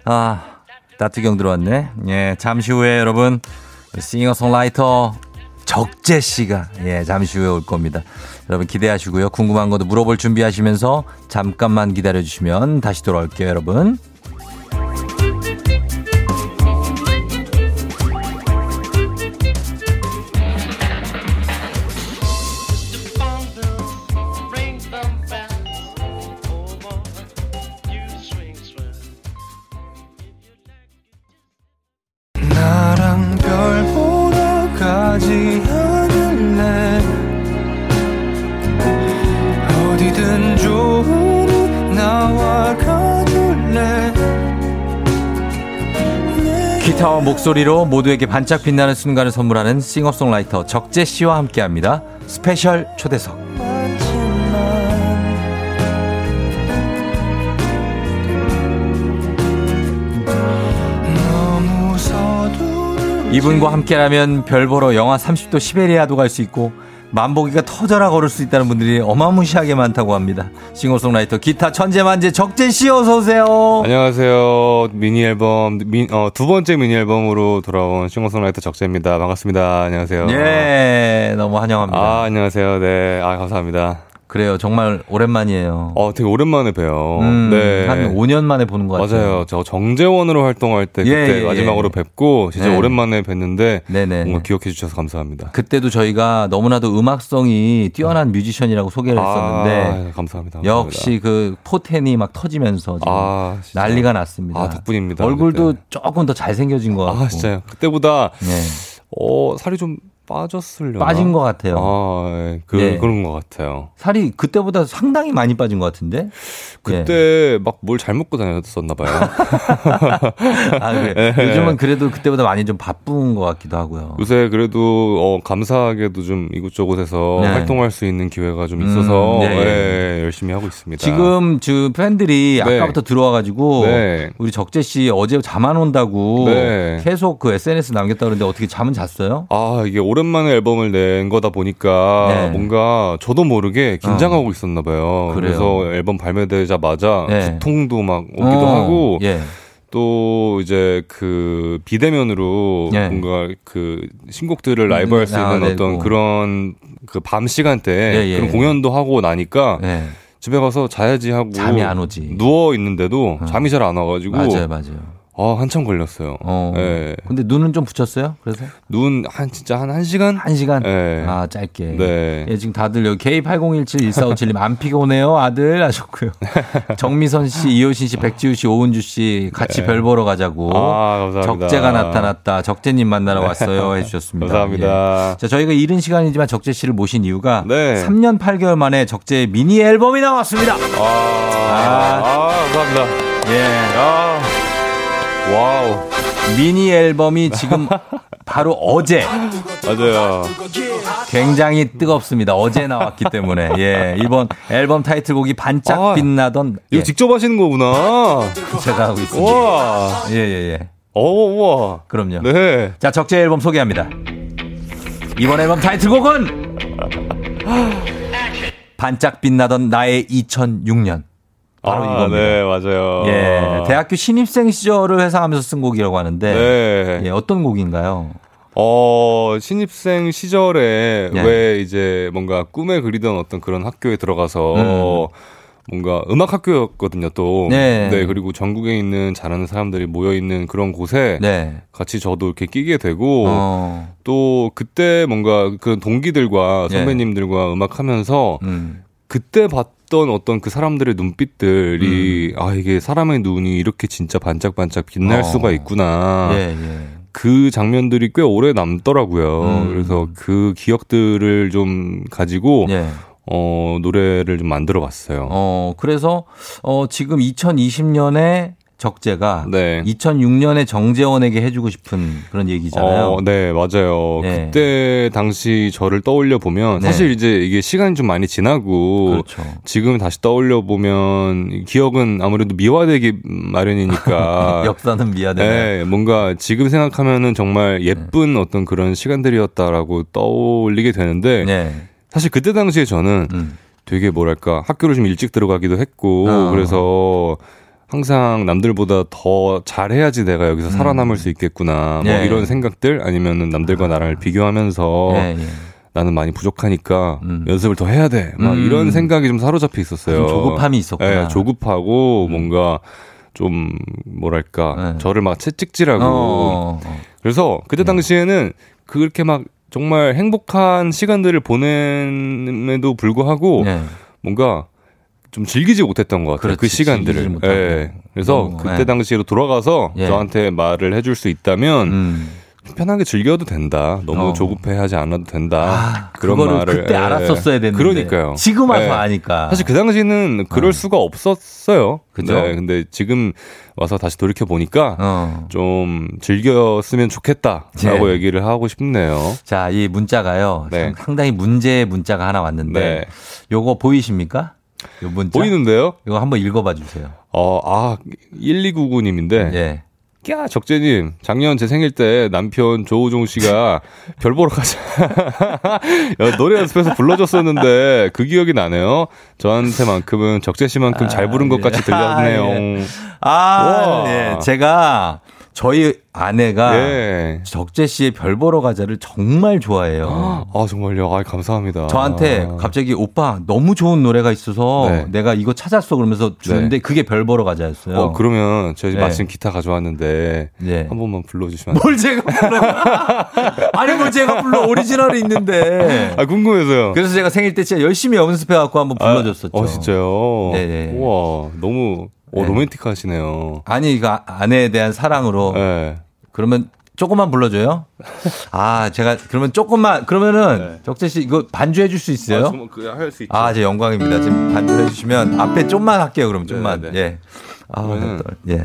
아, 따뜻경 들어왔네. 예, 잠시 후에 여러분 싱어송라이터 적재 씨가 예, 잠시 후에 올 겁니다. 여러분 기대하시고요. 궁금한 것도 물어볼 준비하시면서 잠깐만 기다려 주시면 다시 돌아올게요, 여러분. 기타와 목소리로 모두에게 반짝 빛나는 순간을 선물하는 싱어송라이터 적재 씨와 함께 합니다. 스페셜 초대석. 이분과 함께라면 별 보러 영하 30도 시베리아도 갈 수 있고 만보기가 터져라 걸을 수 있다는 분들이 어마무시하게 많다고 합니다. 싱어송라이터 기타 천재만재 적재 씨 어서 오세요. 안녕하세요. 미니 앨범 미- 어, 두 번째 미니 앨범으로 돌아온 싱어송라이터 적재입니다. 반갑습니다. 안녕하세요. 예, 너무 환영합니다. 아 안녕하세요. 네, 아 감사합니다. 그래요. 정말 오랜만이에요. 어, 되게 오랜만에 봬요. 음, 네. 한 5년 만에 보는 것 같아요. 맞아요. 저 정재원으로 활동할 때 예, 그때 예, 마지막으로 예. 뵙고 진짜 네. 오랜만에 뵀는데 네네. 뭔가 기억해 주셔서 감사합니다. 그때도 저희가 너무나도 음악성이 뛰어난 뮤지션이라고 소개를 했었는데 아, 감사합니다. 감사합니다. 역시 그 포텐이 막 터지면서 아. 난리가 났습니다. 아, 덕분입니다. 얼굴도 그때. 조금 더 잘생겨진 것 같고. 아, 진짜요. 그때보다 네. 어, 살이 좀 빠졌으려나? 빠진 것 같아요. 아, 예. 그, 네. 그런 것 같아요. 살이 그때보다 상당히 많이 빠진 것 같은데? 그때 막뭘 잘 먹고 다녔었나 봐요. 아, 그래. 예. 요즘은 그래도 그때보다 많이 좀 바쁜 것 같기도 하고요. 요새 그래도 어, 감사하게도 좀 이곳저곳에서 네. 활동할 수 있는 기회가 좀 있어서 음, 네. 예, 열심히 하고 있습니다. 지금 저 팬들이 네. 아까부터 들어와가지고 네. 우리 적재 씨 어제 잠 안 온다고 네. 계속 그 SNS 남겼다 그러는데 어떻게 잠은 잤어요? 아, 이게 오 랜만에 앨범을 낸 거다 보니까 네. 어. 뭔가 저도 모르게 긴장하고 있었나 봐요. 그래요. 그래서 앨범 발매되자마자 네. 두통도 막 오기도 어, 하고 예. 또 이제 그 비대면으로 네. 뭔가 그 신곡들을 라이브 할수 아, 있는 네, 어떤 뭐. 그런 그 밤 시간대에 예, 예. 그런 공연도 하고 나니까 예. 집에 가서 자야지 하고 잠이 안 오지. 누워 있는데도 잠이 잘 안 와가지고 맞아요, 맞아요. 아 한참 걸렸어요. 어. 예. 근데 눈은 좀 붙였어요? 그래서? 눈 한 진짜 한 한 시간? 한 시간? 예. 아, 짧게. 네. 예, 지금 다들 여기 K80171457님 안 피곤해요, 아들 하셨고요. 정미선 씨, 이효신 씨, 백지우 씨, 오은주 씨 같이 네. 별 보러 가자고. 아, 감사합니다. 적재가 나타났다. 적재님 만나러 왔어요. 해주셨습니다. 감사합니다. 예. 자, 저희가 이른 시간이지만 적재 씨를 모신 이유가 네. 3년 8개월 만에 적재의 미니 앨범이 나왔습니다. 아, 아, 감사합니다. 예. 아, wow. 미니 앨범이 지금 바로 어제 맞아요. 굉장히 뜨겁습니다. 어제 나왔기 때문에. 예. 이번 앨범 타이틀곡이 반짝 아, 빛나던 이거 예, 직접 하시는 거구나. 제가 하고 있습니다. 와. 예, 예, 예. 어, 와. 그럼요. 네. 자, 적재 앨범 소개합니다. 이번 앨범 타이틀곡은 반짝 빛나던 나의 2006년. 바로 아, 이겁니다. 네, 맞아요. 예. 대학교 신입생 시절을 회상하면서 쓴 곡이라고 하는데 네. 예, 어떤 곡인가요? 어, 신입생 시절에 네. 왜 이제 뭔가 꿈에 그리던 어떤 그런 학교에 들어가서 뭔가 음악 학교였거든요, 또. 네. 그리고 전국에 있는 잘하는 사람들이 모여 있는 그런 곳에 네. 같이 저도 이렇게 끼게 되고 어. 또 그때 뭔가 그 동기들과 예. 선배님들과 음악하면서 음. 그때 봤 던 어떤 그 사람들의 눈빛들이 음. 아 이게 사람의 눈이 이렇게 진짜 반짝반짝 빛날 어. 수가 있구나. 예, 예. 그 장면들이 꽤 오래 남더라고요. 음. 그래서 그 기억들을 좀 가지고 예. 어 노래를 좀 만들어 봤어요. 어, 그래서 어 지금 2020년에 적재가 네. 2006년에 정재원에게 해주고 싶은 그런 얘기잖아요. 어, 네, 맞아요. 네. 그때 당시 저를 떠올려 보면 네. 사실 이제 이게 시간이 좀 많이 지나고 그렇죠. 지금 다시 떠올려 보면 기억은 아무래도 미화되기 마련이니까 역사는 미안해요. 네, 뭔가 지금 생각하면은 정말 예쁜 어떤 그런 시간들이었다라고 떠올리게 되는데 네. 사실 그때 당시에 저는 음. 되게 뭐랄까 학교를 좀 일찍 들어가기도 했고 어. 그래서 항상 남들보다 더 잘해야지 내가 여기서 살아남을 수 있겠구나 뭐 예. 이런 생각들 아니면은 남들과 나를 비교하면서 예, 예. 나는 많이 부족하니까 음. 연습을 더 해야 돼. 막 음. 이런 생각이 좀 사로잡혀 있었어요. 좀 조급함이 있었구나. 음. 예, 조급하고 뭔가 좀 뭐랄까 네. 저를 막 채찍질하고 어, 어. 그래서 그때 당시에는 그렇게 막 정말 행복한 시간들을 보냄에도 불구하고 네. 뭔가 좀 즐기지 못했던 것 같아요. 그 그렇지, 즐기지 시간들을. 못하고. 예. 그래서 그때 예. 당시로 돌아가서 예. 저한테 말을 해줄 수 있다면 음. 편하게 즐겨도 된다. 너무 어. 조급해하지 않아도 된다. 아, 그런 말을 그때 예. 알았었어야 됐는데. 그러니까요. 지금 와서 예. 아니까. 사실 그 당시는 그럴 어. 수가 없었어요. 그죠? 네, 근데 지금 와서 다시 돌이켜 보니까 어. 좀 즐겼으면 좋겠다라고 네. 얘기를 하고 싶네요. 자, 이 문자가요. 네. 상- 상당히 문제의 문자가 하나 왔는데 네. 요거 보이십니까? 요 문자. 보이는데요? 이거 한번 읽어봐 주세요. 어, 아, 1299님인데. 예. 야, 적재님, 작년 제 생일 때 남편 조우종 씨가 별 보러 가자. 야, 노래 연습해서 불러줬었는데 그 기억이 나네요. 저한테만큼은 적재 씨만큼 잘 부른 것 같이 들렸네요. 아, 와. 예. 제가 저희 아내가 예. 적재 씨의 별 보러 가자를 정말 좋아해요. 아, 정말요? 아, 감사합니다. 저한테 갑자기 오빠 너무 좋은 노래가 있어서 네. 내가 이거 찾았어 그러면서 주는데 그게 별 보러 가자였어요. 어, 그러면 저희 네. 마침 기타 가져왔는데 네. 한 번만 불러주시면 안뭘 제가 불러? 아니 뭘 제가 불러 오리지널이 있는데. 아, 궁금해서요. 그래서 제가 생일 때 진짜 열심히 연습해 갖고 한번 불러줬었죠. 어, 진짜요? 네네. 우와, 너무 어, 네. 로맨틱하시네요. 아니 이거 아내에 대한 사랑으로. 네. 그러면 조금만 불러줘요. 아 제가 그러면 조금만 그러면은 적재 씨 이거 반주해 줄 수 있어요? 그할수 있죠. 아, 제 영광입니다. 지금 반주해 주시면 앞에 좀만 할게요. 그럼 좀만. 네, 네. 예. 아, 그러면은- 예.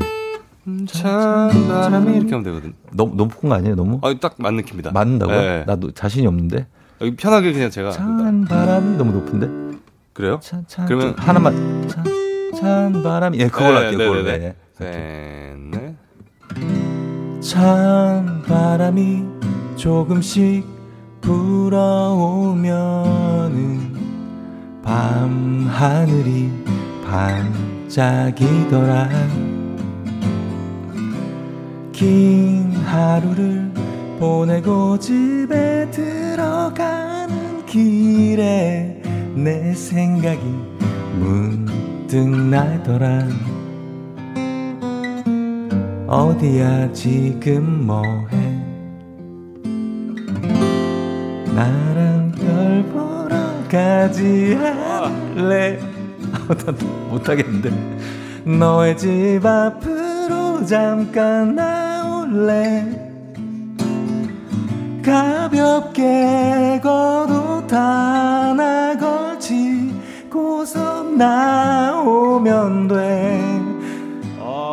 찬 바람이 이렇게 하면 되거든. 너무 너무 큰거 아니에요? 너무? 아, 딱 맞는 키입니다. 맞는다고요? 네. 나도 자신이 없는데. 여기 편하게 그냥 제가 찬 바람이 너무 높은데. 그래요? 찬, 찬, 그러면 좀 하나만. 찬, 찬 바람이. 예, 그걸로 할게요. 그걸로. 네네네. 예. 셋, 넷. 찬 바람이 조금씩 불어오면은 밤 하늘이 반짝이더라 긴 하루를 보내고 집에 들어가는 길에 내 생각이 문 득 나더라. 어디야 지금 뭐해? 나랑 별 보러 가지 할래? 아, 나 못하겠는데. 너의 집 앞으로 잠깐 나올래? 가볍게 걷옷 하나 걸 치고서 나오면 돼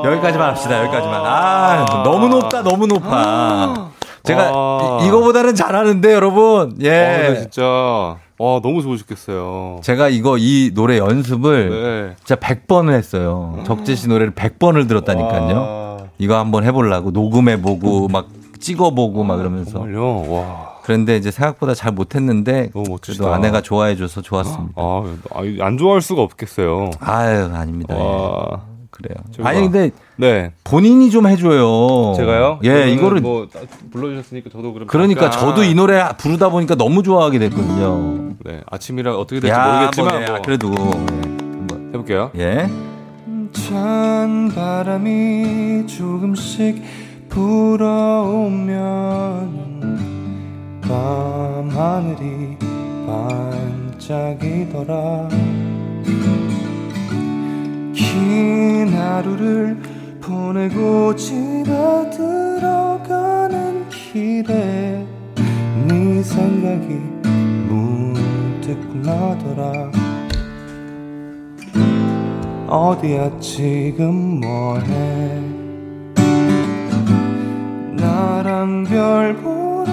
여기까지만 합시다. 여기까지만. 아, 너무 높다. 너무 높아. 제가 아. 이- 이거보다는 잘하는데 여러분. 예. 아, 근데 진짜 와 너무 좋으셨겠어요. 제가 이거 이 노래 연습을 네. 진짜 100번을 했어요. 적재 씨 노래를 100번을 들었다니까요. 와. 이거 한번 해보려고 녹음해보고 막 찍어보고 막 그러면서. 정말요. 와. 그런데 이제 생각보다 잘 못했는데 너무 멋지다. 그래도 아내가 좋아해줘서 좋았습니다. 아, 아, 안 좋아할 수가 없겠어요. 아유 아닙니다. 예. 와. 그래요. 제가- 아니 근데 네. 본인이 좀 해줘요. 제가요? 예, 이거를 뭐 불러주셨으니까 저도 그럼 그러니까 잠깐- 저도 이 노래 부르다 보니까 너무 좋아하게 됐거든요. 네 아침이라 어떻게 될지 야, 모르겠지만 뭐, 네, 뭐 그래도 한번 해볼게요. 예. 찬 바람이 조금씩 불어오면 밤 하늘이 반짝이더라. 긴 하루를 보내고 집에 들어가는 길에 네 생각이 문득 나더라. 어디야 지금 뭐해? 나랑 별보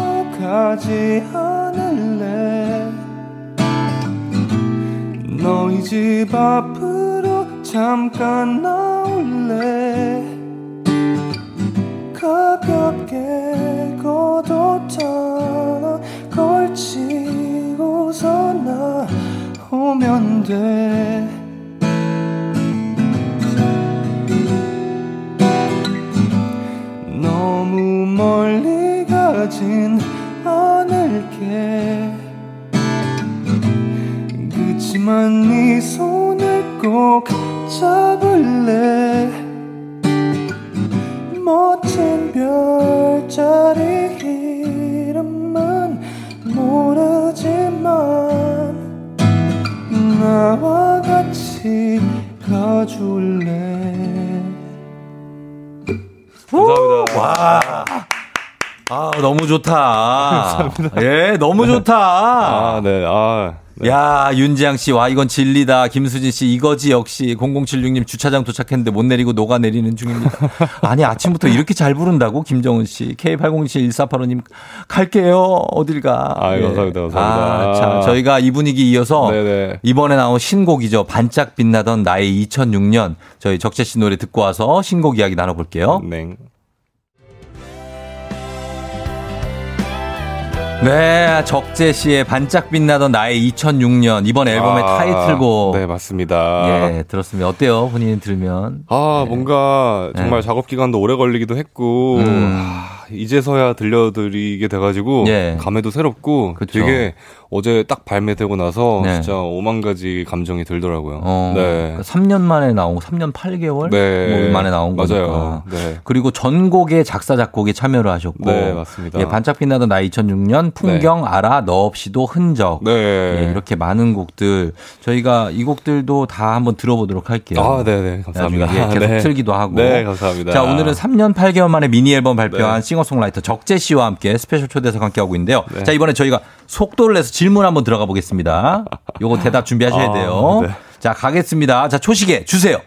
러 가지 않을래? 너희 집 앞으로 잠깐 나올래? 가볍게 하나 걸치고서 나오면 돼. 너무 멀리 가진 않을게 그치만 네 손을 꼭 잡을래 멋진 별자리 이름은 모르지만 나와 같이 가줄래 감사합니다. 와. 아, 너무 좋다. 예, 너무 좋다. 아, 네. 아. 네. 야, 윤지양 씨, 와, 이건 진리다. 김수진 씨, 이거지, 역시. 0076님 주차장 도착했는데 못 내리고 녹아 내리는 중입니다. 아니, 아침부터 이렇게 잘 부른다고? 김정은 씨. K807148호님, 갈게요. 어딜 가. 아, 예. 감사합니다. 감사합니다. 아, 자, 저희가 이 분위기 이어서 네네. 이번에 나온 신곡이죠. 반짝 빛나던 나의 2006년. 저희 적재 씨 노래 듣고 와서 신곡 이야기 나눠볼게요. 네. 네, 적재 씨의 반짝 빛나던 나의 2006년 이번 앨범의 아, 타이틀곡. 네, 맞습니다. 예, 들었습니다. 어때요? 본인이 들으면? 아, 뭔가 정말 네. 작업 기간도 오래 걸리기도 했고 음. 아, 이제서야 들려드리게 돼가지고 예. 감회도 새롭고 그쵸. 되게 어제 딱 발매되고 나서 네. 진짜 오만 가지 감정이 들더라고요. 어, 네. 3년 만에 나온 거, 3년 8개월 네. 뭐 만에 나온 맞아요. 거니까. 네. 그리고 전곡의 작사 작곡에 참여를 하셨고, 네, 맞습니다. 예, 반짝 빛나던 나 2006년 풍경 알아 너 없이도 흔적. 네. 예, 이렇게 많은 곡들 저희가 이 곡들도 다 한번 들어보도록 할게요. 아, 네, 네. 감사합니다. 예, 계속 네. 틀기도 하고. 네, 감사합니다. 자, 오늘은 3년 8개월 만에 미니 앨범 발표한 네. 싱어송라이터 적재 씨와 함께 스페셜 초대석 함께 하고 있는데요. 네. 자, 이번에 저희가 속도를 내서 질문 한번 들어가 보겠습니다. 요거 대답 준비하셔야 아, 돼요. 네. 자, 가겠습니다. 자, 초시계 주세요.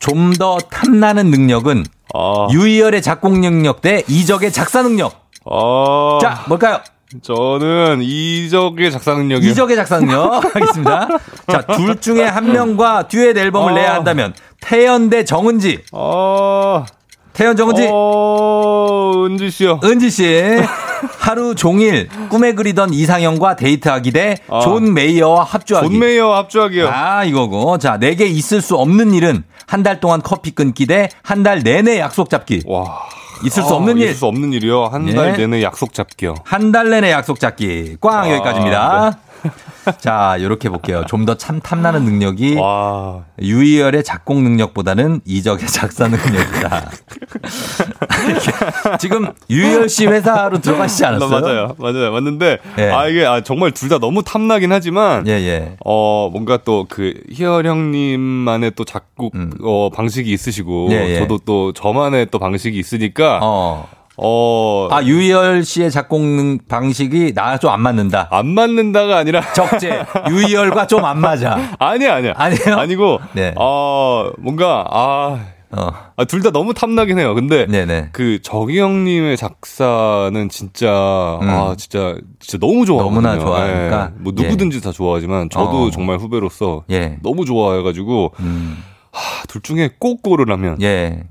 좀 더 탐나는 능력은 아. 유희열의 작곡 능력 대 이적의 작사 능력. 아. 자, 뭘까요? 저는 이적의 작사 능력이요. 이적의 작사 능력 하겠습니다. 자, 둘 중에 한 명과 듀엣 앨범을 아. 내야 한다면 태연 대 정은지. 아. 태연 정은지. 어, 은지 씨요. 은지 씨. 하루 종일 꿈에 그리던 이상형과 데이트하기 대 아. 존 메이어와 합주하기. 존 메이어 합주하기요. 아, 이거고. 자, 내게 있을 수 없는 일은 한 달 동안 커피 끊기 대 한 달 내내 약속 잡기. 와. 있을 수 아, 없는 일. 있을 수 없는 일이요. 한달 예. 내내 약속 잡기요. 한 달 내내 약속 잡기. 꽝 아, 여기까지입니다. 자, 요렇게 볼게요. 좀 더 참 탐나는 능력이 와. 유희열의 작곡 능력보다는 이적의 작사 능력이다. 지금 유희열 씨 회사로 들어가시지 않았어요? 맞아요. 맞아요. 맞는데 예. 아 이게 아, 정말 둘 다 너무 탐나긴 하지만 예, 예. 어 뭔가 또 그 희열 형님만의 또 작곡 어 방식이 있으시고 음. 예, 예. 저도 또 저만의 또 방식이 있으니까 어. 어. 아, 유희열 씨의 작곡 능- 방식이 나 좀 안 맞는다. 안 맞는다가 아니라 적재. 유희열과 좀 안 맞아. 아니야, 아니야. 아니에요? 아니고 네. 어, 뭔가 아 어. 아, 둘 다 너무 탐나긴 해요. 근데 네네. 그 정희 형님의 작사는 진짜 아 진짜 진짜 너무. 음. 너무나 좋아하니까. 예. 뭐 누구든지 다 좋아하지만 저도 어. 정말 후배로서 예. 너무 좋아해가지고 음. 하, 둘 중에 꼭 고르라면 예.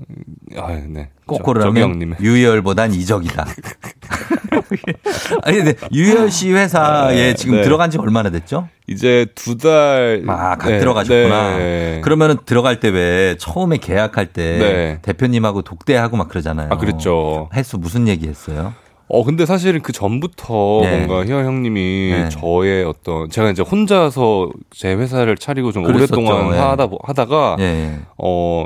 아, 네. 꼭 저- 고르라면 유희열보단 이적이다. 아니, 근데 유희열 씨 회사에 네, 지금 네. 들어간 지 얼마나 됐죠? 이제 두 달. 아, 갓 네, 들어가셨구나. 네. 그러면은 들어갈 때 왜 처음에 계약할 때 네. 대표님하고 독대하고 막 그러잖아요. 아, 그랬죠. 횟수 무슨 얘기 했어요? 어, 근데 사실은 그 전부터 네. 뭔가 희열 형님이 네. 저의 어떤, 제가 이제 혼자서 제 회사를 차리고 좀 그랬었죠. 오랫동안 예. 하다, 하다가, 예, 예. 어,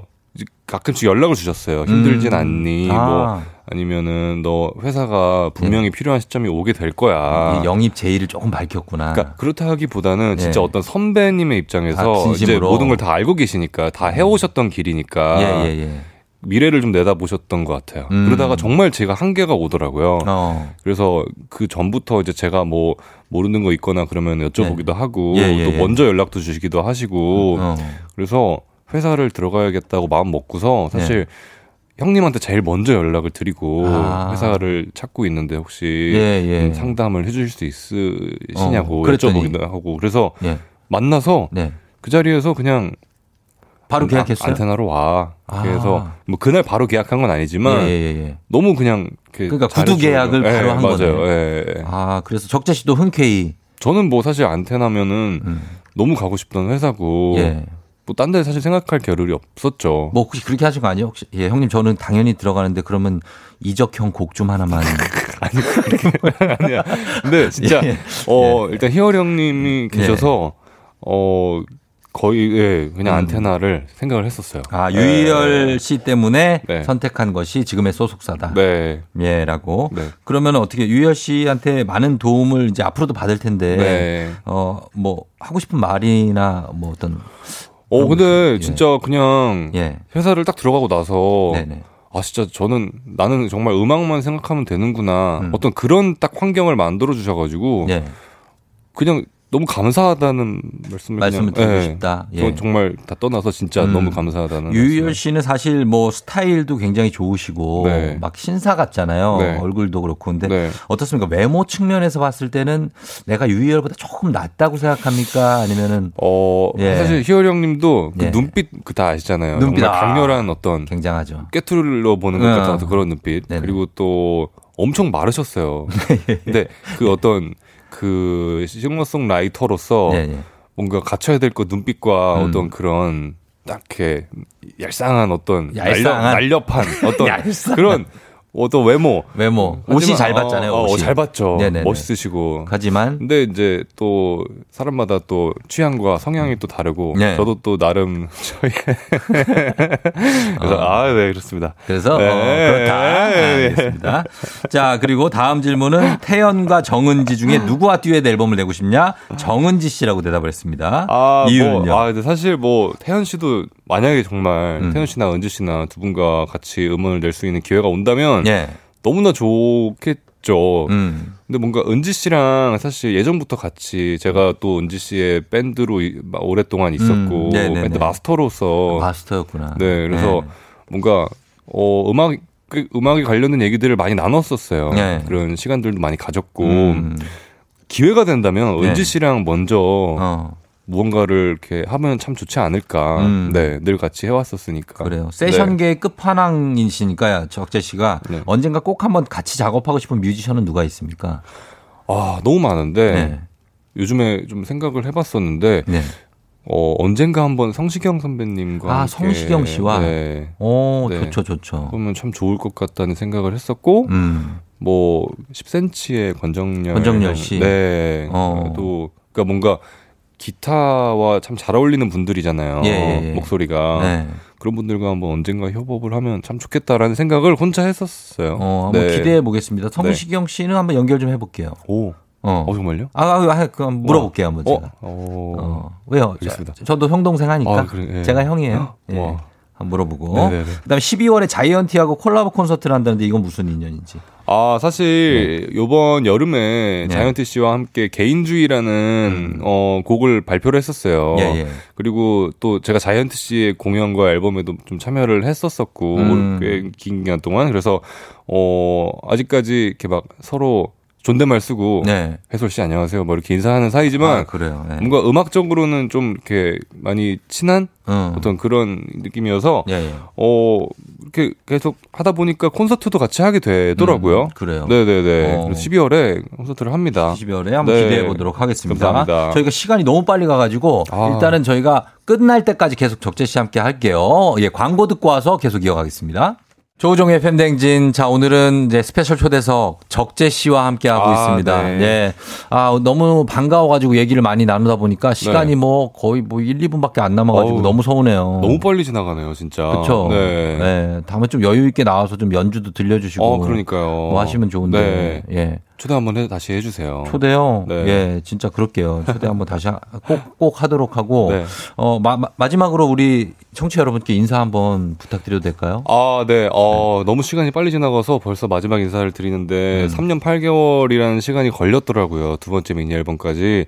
가끔씩 연락을 주셨어요. 힘들진 음. 않니? 아. 뭐, 아니면은 너 회사가 분명히 필요한 시점이 오게 될 거야. 이 영입 제의를 조금 밝혔구나. 아. 그러니까 그렇다 하기보다는 진짜 예. 어떤 선배님의 입장에서 아, 이제. 모든 걸 다 알고 계시니까 다 해오셨던 길이니까 예, 예, 예. 미래를 좀 내다보셨던 것 같아요. 음. 그러다가 정말 제가 한계가 오더라고요. 어. 그래서 그 전부터 이제 제가 뭐 모르는 거 있거나 그러면 여쭤보기도 하고 예, 예, 또 예. 먼저 연락도 주시기도 하시고 어. 그래서 회사를 들어가야겠다고 마음 먹고서 사실 형님한테 제일 먼저 연락을 드리고 네. 아. 회사를 찾고 있는데 혹시 예, 예. 음, 상담을 해주실 수 있으시냐고 어. 여쭤보기도 하고 그래서 예. 만나서 네. 그 자리에서 그냥 바로 아, 계약했어요? 안테나로 와. 아. 그래서 뭐 그날 바로 계약한 건 아니지만 예, 예, 예. 너무 그냥 그 그러니까 구두. 계약을 예, 바로 한 맞아요. 거네. 예, 예. 아, 그래서 적재 씨도 흔쾌히 저는 뭐 사실 안테나면은 너무 가고 싶던 회사고 음. 예. 뭐딴 데 사실 생각할 겨를이 없었죠. 뭐 혹시 그렇게 하신 거 아니에요? 혹시 예, 형님 저는 당연히 들어가는데 그러면 이적형 곡 좀 하나만 아니야. 근데 진짜 예. 어 일단 희열 형님이 계셔서 어 거의 예, 그냥 음. 안테나를 생각을 했었어요. 아, 유희열 예. 씨 때문에 네. 선택한 것이 지금의 소속사다. 네. 예라고. 네. 그러면 어떻게 유희열 씨한테 많은 도움을 이제 앞으로도 받을 텐데 네. 어뭐 하고 싶은 말이나 뭐 어떤 어 근데 예. 진짜 그냥 예. 회사를 딱 들어가고 나서 네네. 아 진짜 저는 나는 정말 음악만 생각하면 되는구나 음. 어떤 그런 딱 환경을 만들어 주셔가지고 예. 그냥 너무 감사하다는 말씀을 말씀을 그냥, 드리고 예. 싶다. 예. 저 정말 다 떠나서 진짜 음. 너무 감사하다는 유희열. 씨는 사실 뭐 스타일도 굉장히 좋으시고 네. 막 신사 같잖아요. 네. 얼굴도 그렇고. 근데 네. 어떻습니까? 외모 측면에서 봤을 때는 내가 유희열보다 조금 낫다고 생각합니까? 아니면은 어 예. 사실 희열 형님도 그 예. 눈빛 그 다 아시잖아요. 눈빛, 정말 아. 강렬한 어떤 굉장하죠. 깨뚫러 보는 것 네. 같은 그런 눈빛 네네. 그리고 또 엄청 마르셨어요. 근데 그 어떤 그 싱어송라이터로서 네, 네. 뭔가 갖춰야 될 것 눈빛과 음. 어떤 그런 딱 이렇게 얄쌍한 어떤 얄쌍한? 날렵, 날렵한 어떤 얄쌍한. 그런 어떤 외모 외모. 옷이 잘 봤잖아요, 어, 어, 옷이. 잘 봤죠. 네네네. 멋있으시고. 하지만 근데 이제 또 사람마다 또 취향과 성향이 또 다르고 네. 저도 또 나름 저희 그래서 아네 그렇습니다. 그래서 네. 어, 그렇다. 네. 알겠습니다. 자 그리고 다음 질문은 태연과 정은지 중에 누구와 듀엣 앨범을 내고 싶냐? 정은지 씨라고 대답을 했습니다. 아, 이유는요? 뭐, 아, 근데 사실 뭐, 태연 씨도 만약에 정말 음. 태연 씨나 은지 씨나 두 분과 같이 음원을 낼 수 있는 기회가 온다면 예. 너무나 좋겠죠. 음. 근데 뭔가 은지 씨랑 사실 예전부터 같이 제가 또 은지 씨의 밴드로 오랫동안 있었고 음. 밴드 마스터로서 마스터였구나. 네, 그래서 네. 뭔가 어 음악 그 음악에 관련된 얘기들을 많이 나눴었어요. 네. 그런 시간들도 많이 가졌고 음. 기회가 된다면 네. 은지 씨랑 먼저 어. 무언가를 이렇게 하면 참 좋지 않을까. 음. 네, 늘 같이 해왔었으니까. 그래요. 네. 세션계의 끝판왕이시니까 적재 씨가 네. 언젠가 꼭 한번 같이 작업하고 싶은 뮤지션은 누가 있습니까? 아 너무 많은데 네. 요즘에 좀 생각을 해봤었는데 네. 어 언젠가 한번 성시경 선배님과 아, 함께, 성시경 씨와? 네. 오, 네. 좋죠, 좋죠. 그러면 참 좋을 것 같다는 생각을 했었고 음. 뭐 10cm의 권정열 권정열 씨. 네. 어. 또 그러니까 뭔가 기타와 참 잘 어울리는 분들이잖아요. 예, 예, 예. 목소리가. 네. 그런 분들과 한번 언젠가 협업을 하면 참 좋겠다라는 생각을 혼자 했었어요. 어, 한번 네. 기대해 보겠습니다. 성시경 씨는 한번 연결 좀 해볼게요. 오. 어. 어, 정말요? 아, 아, 아, 그럼 물어볼게요, 한번 어, 제가. 어. 어, 왜요? 알겠습니다. 저, 도 형 동생 하니까. 아, 그래, 예. 제가 형이에요. 예. 와. 물어보고. 네네네. 그다음에 12월에 자이언티하고 콜라보 콘서트를 한다는데 이건 무슨 인연인지. 아, 사실 요번 여름에 네. 자이언티 씨와 함께 개인주의라는 어 곡을 발표를 했었어요. 음. 예, 예. 그리고 또 제가 자이언티 씨의 공연과 앨범에도 좀 참여를 했었었고 음. 꽤긴 기간 동안 그래서 어 아직까지 이렇게 막 서로 존댓말 쓰고 네. 해솔 씨 안녕하세요 뭐 이렇게 인사하는 사이지만 아, 그래요. 네. 뭔가 음악적으로는 좀 이렇게 많이 친한 음. 어떤 그런 느낌이어서 예, 예. 어 이렇게 계속 하다 보니까 콘서트도 같이 하게 되더라고요. 음, 그래요. 네네네. 어. 그래서 12월에 콘서트를 합니다. 12월에 한번 네. 기대해 보도록 하겠습니다. 감사합니다. 저희가 시간이 너무 빨리 가가지고 아. 일단은 저희가 끝날 때까지 계속 적재 씨 함께 할게요. 예, 광고 듣고 와서 계속 이어가겠습니다. 조종의 팬댕진. 자, 오늘은 이제 스페셜 초대석 적재 씨와 함께 하고 아, 있습니다. 네. 예. 아, 너무 반가워가지고 얘기를 많이 나누다 보니까 시간이 네. 뭐 거의 뭐 1, 2분밖에 안 남아가지고 어우, 너무 서운해요. 너무 빨리 지나가네요, 진짜. 그렇죠. 네. 네. 다음에 좀 여유 있게 나와서 좀 연주도 들려주시고. 어, 그러니까요. 뭐 하시면 좋은데. 네. 예. 초대 한번 해, 다시 해주세요. 초대요. 네. 예, 진짜 그럴게요. 초대 한번 다시 하- 꼭, 꼭 하도록 하고. 네. 어, 마, 지막으로 우리 청취 자 여러분께 인사 한번 부탁드려도 될까요? 아, 네. 어, 너무 시간이 빨리 지나가서 벌써 마지막 인사를 드리는데 음. 3년 8개월이라는 시간이 걸렸더라고요. 두 번째 미니 앨범까지.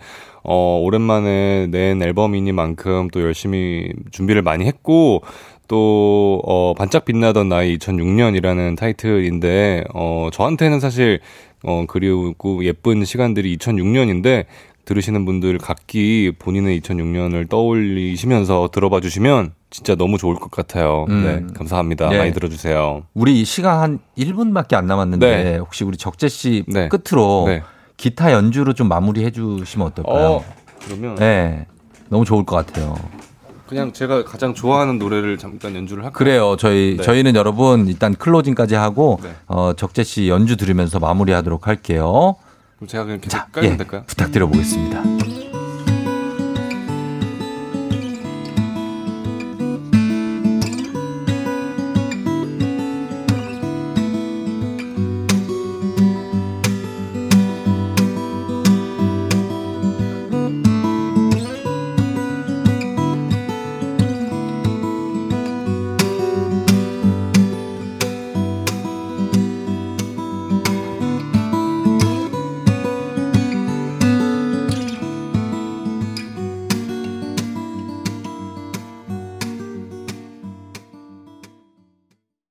어, 오랜만에 낸 앨범이니만큼 또 열심히 준비를 많이 했고 또 어, 반짝 빛나던 나이 2006년이라는 타이틀인데 어, 저한테는 사실 어, 그리고 예쁜 시간들이 2006년인데 들으시는 분들 각기 본인의 2006년을 떠올리시면서 들어봐 주시면 진짜 너무 좋을 것 같아요. 음. 네, 감사합니다. 네. 많이 들어주세요. 우리 시간 한 1분밖에 안 남았는데 네. 혹시 우리 적재 씨 네. 끝으로 네. 기타 연주로 좀 마무리해 주시면 어떨까요? 어, 그러면 네. 너무 좋을 것 같아요. 그냥 제가 가장 좋아하는 노래를 잠깐 연주를 할까요? 그래요. 저희 네. 저희는 여러분 일단 클로징까지 하고 네. 어, 적재 씨 연주 들으면서 마무리하도록 할게요. 그럼 제가 그냥 계속 자, 깔면 예, 될까요? 부탁드려 보겠습니다.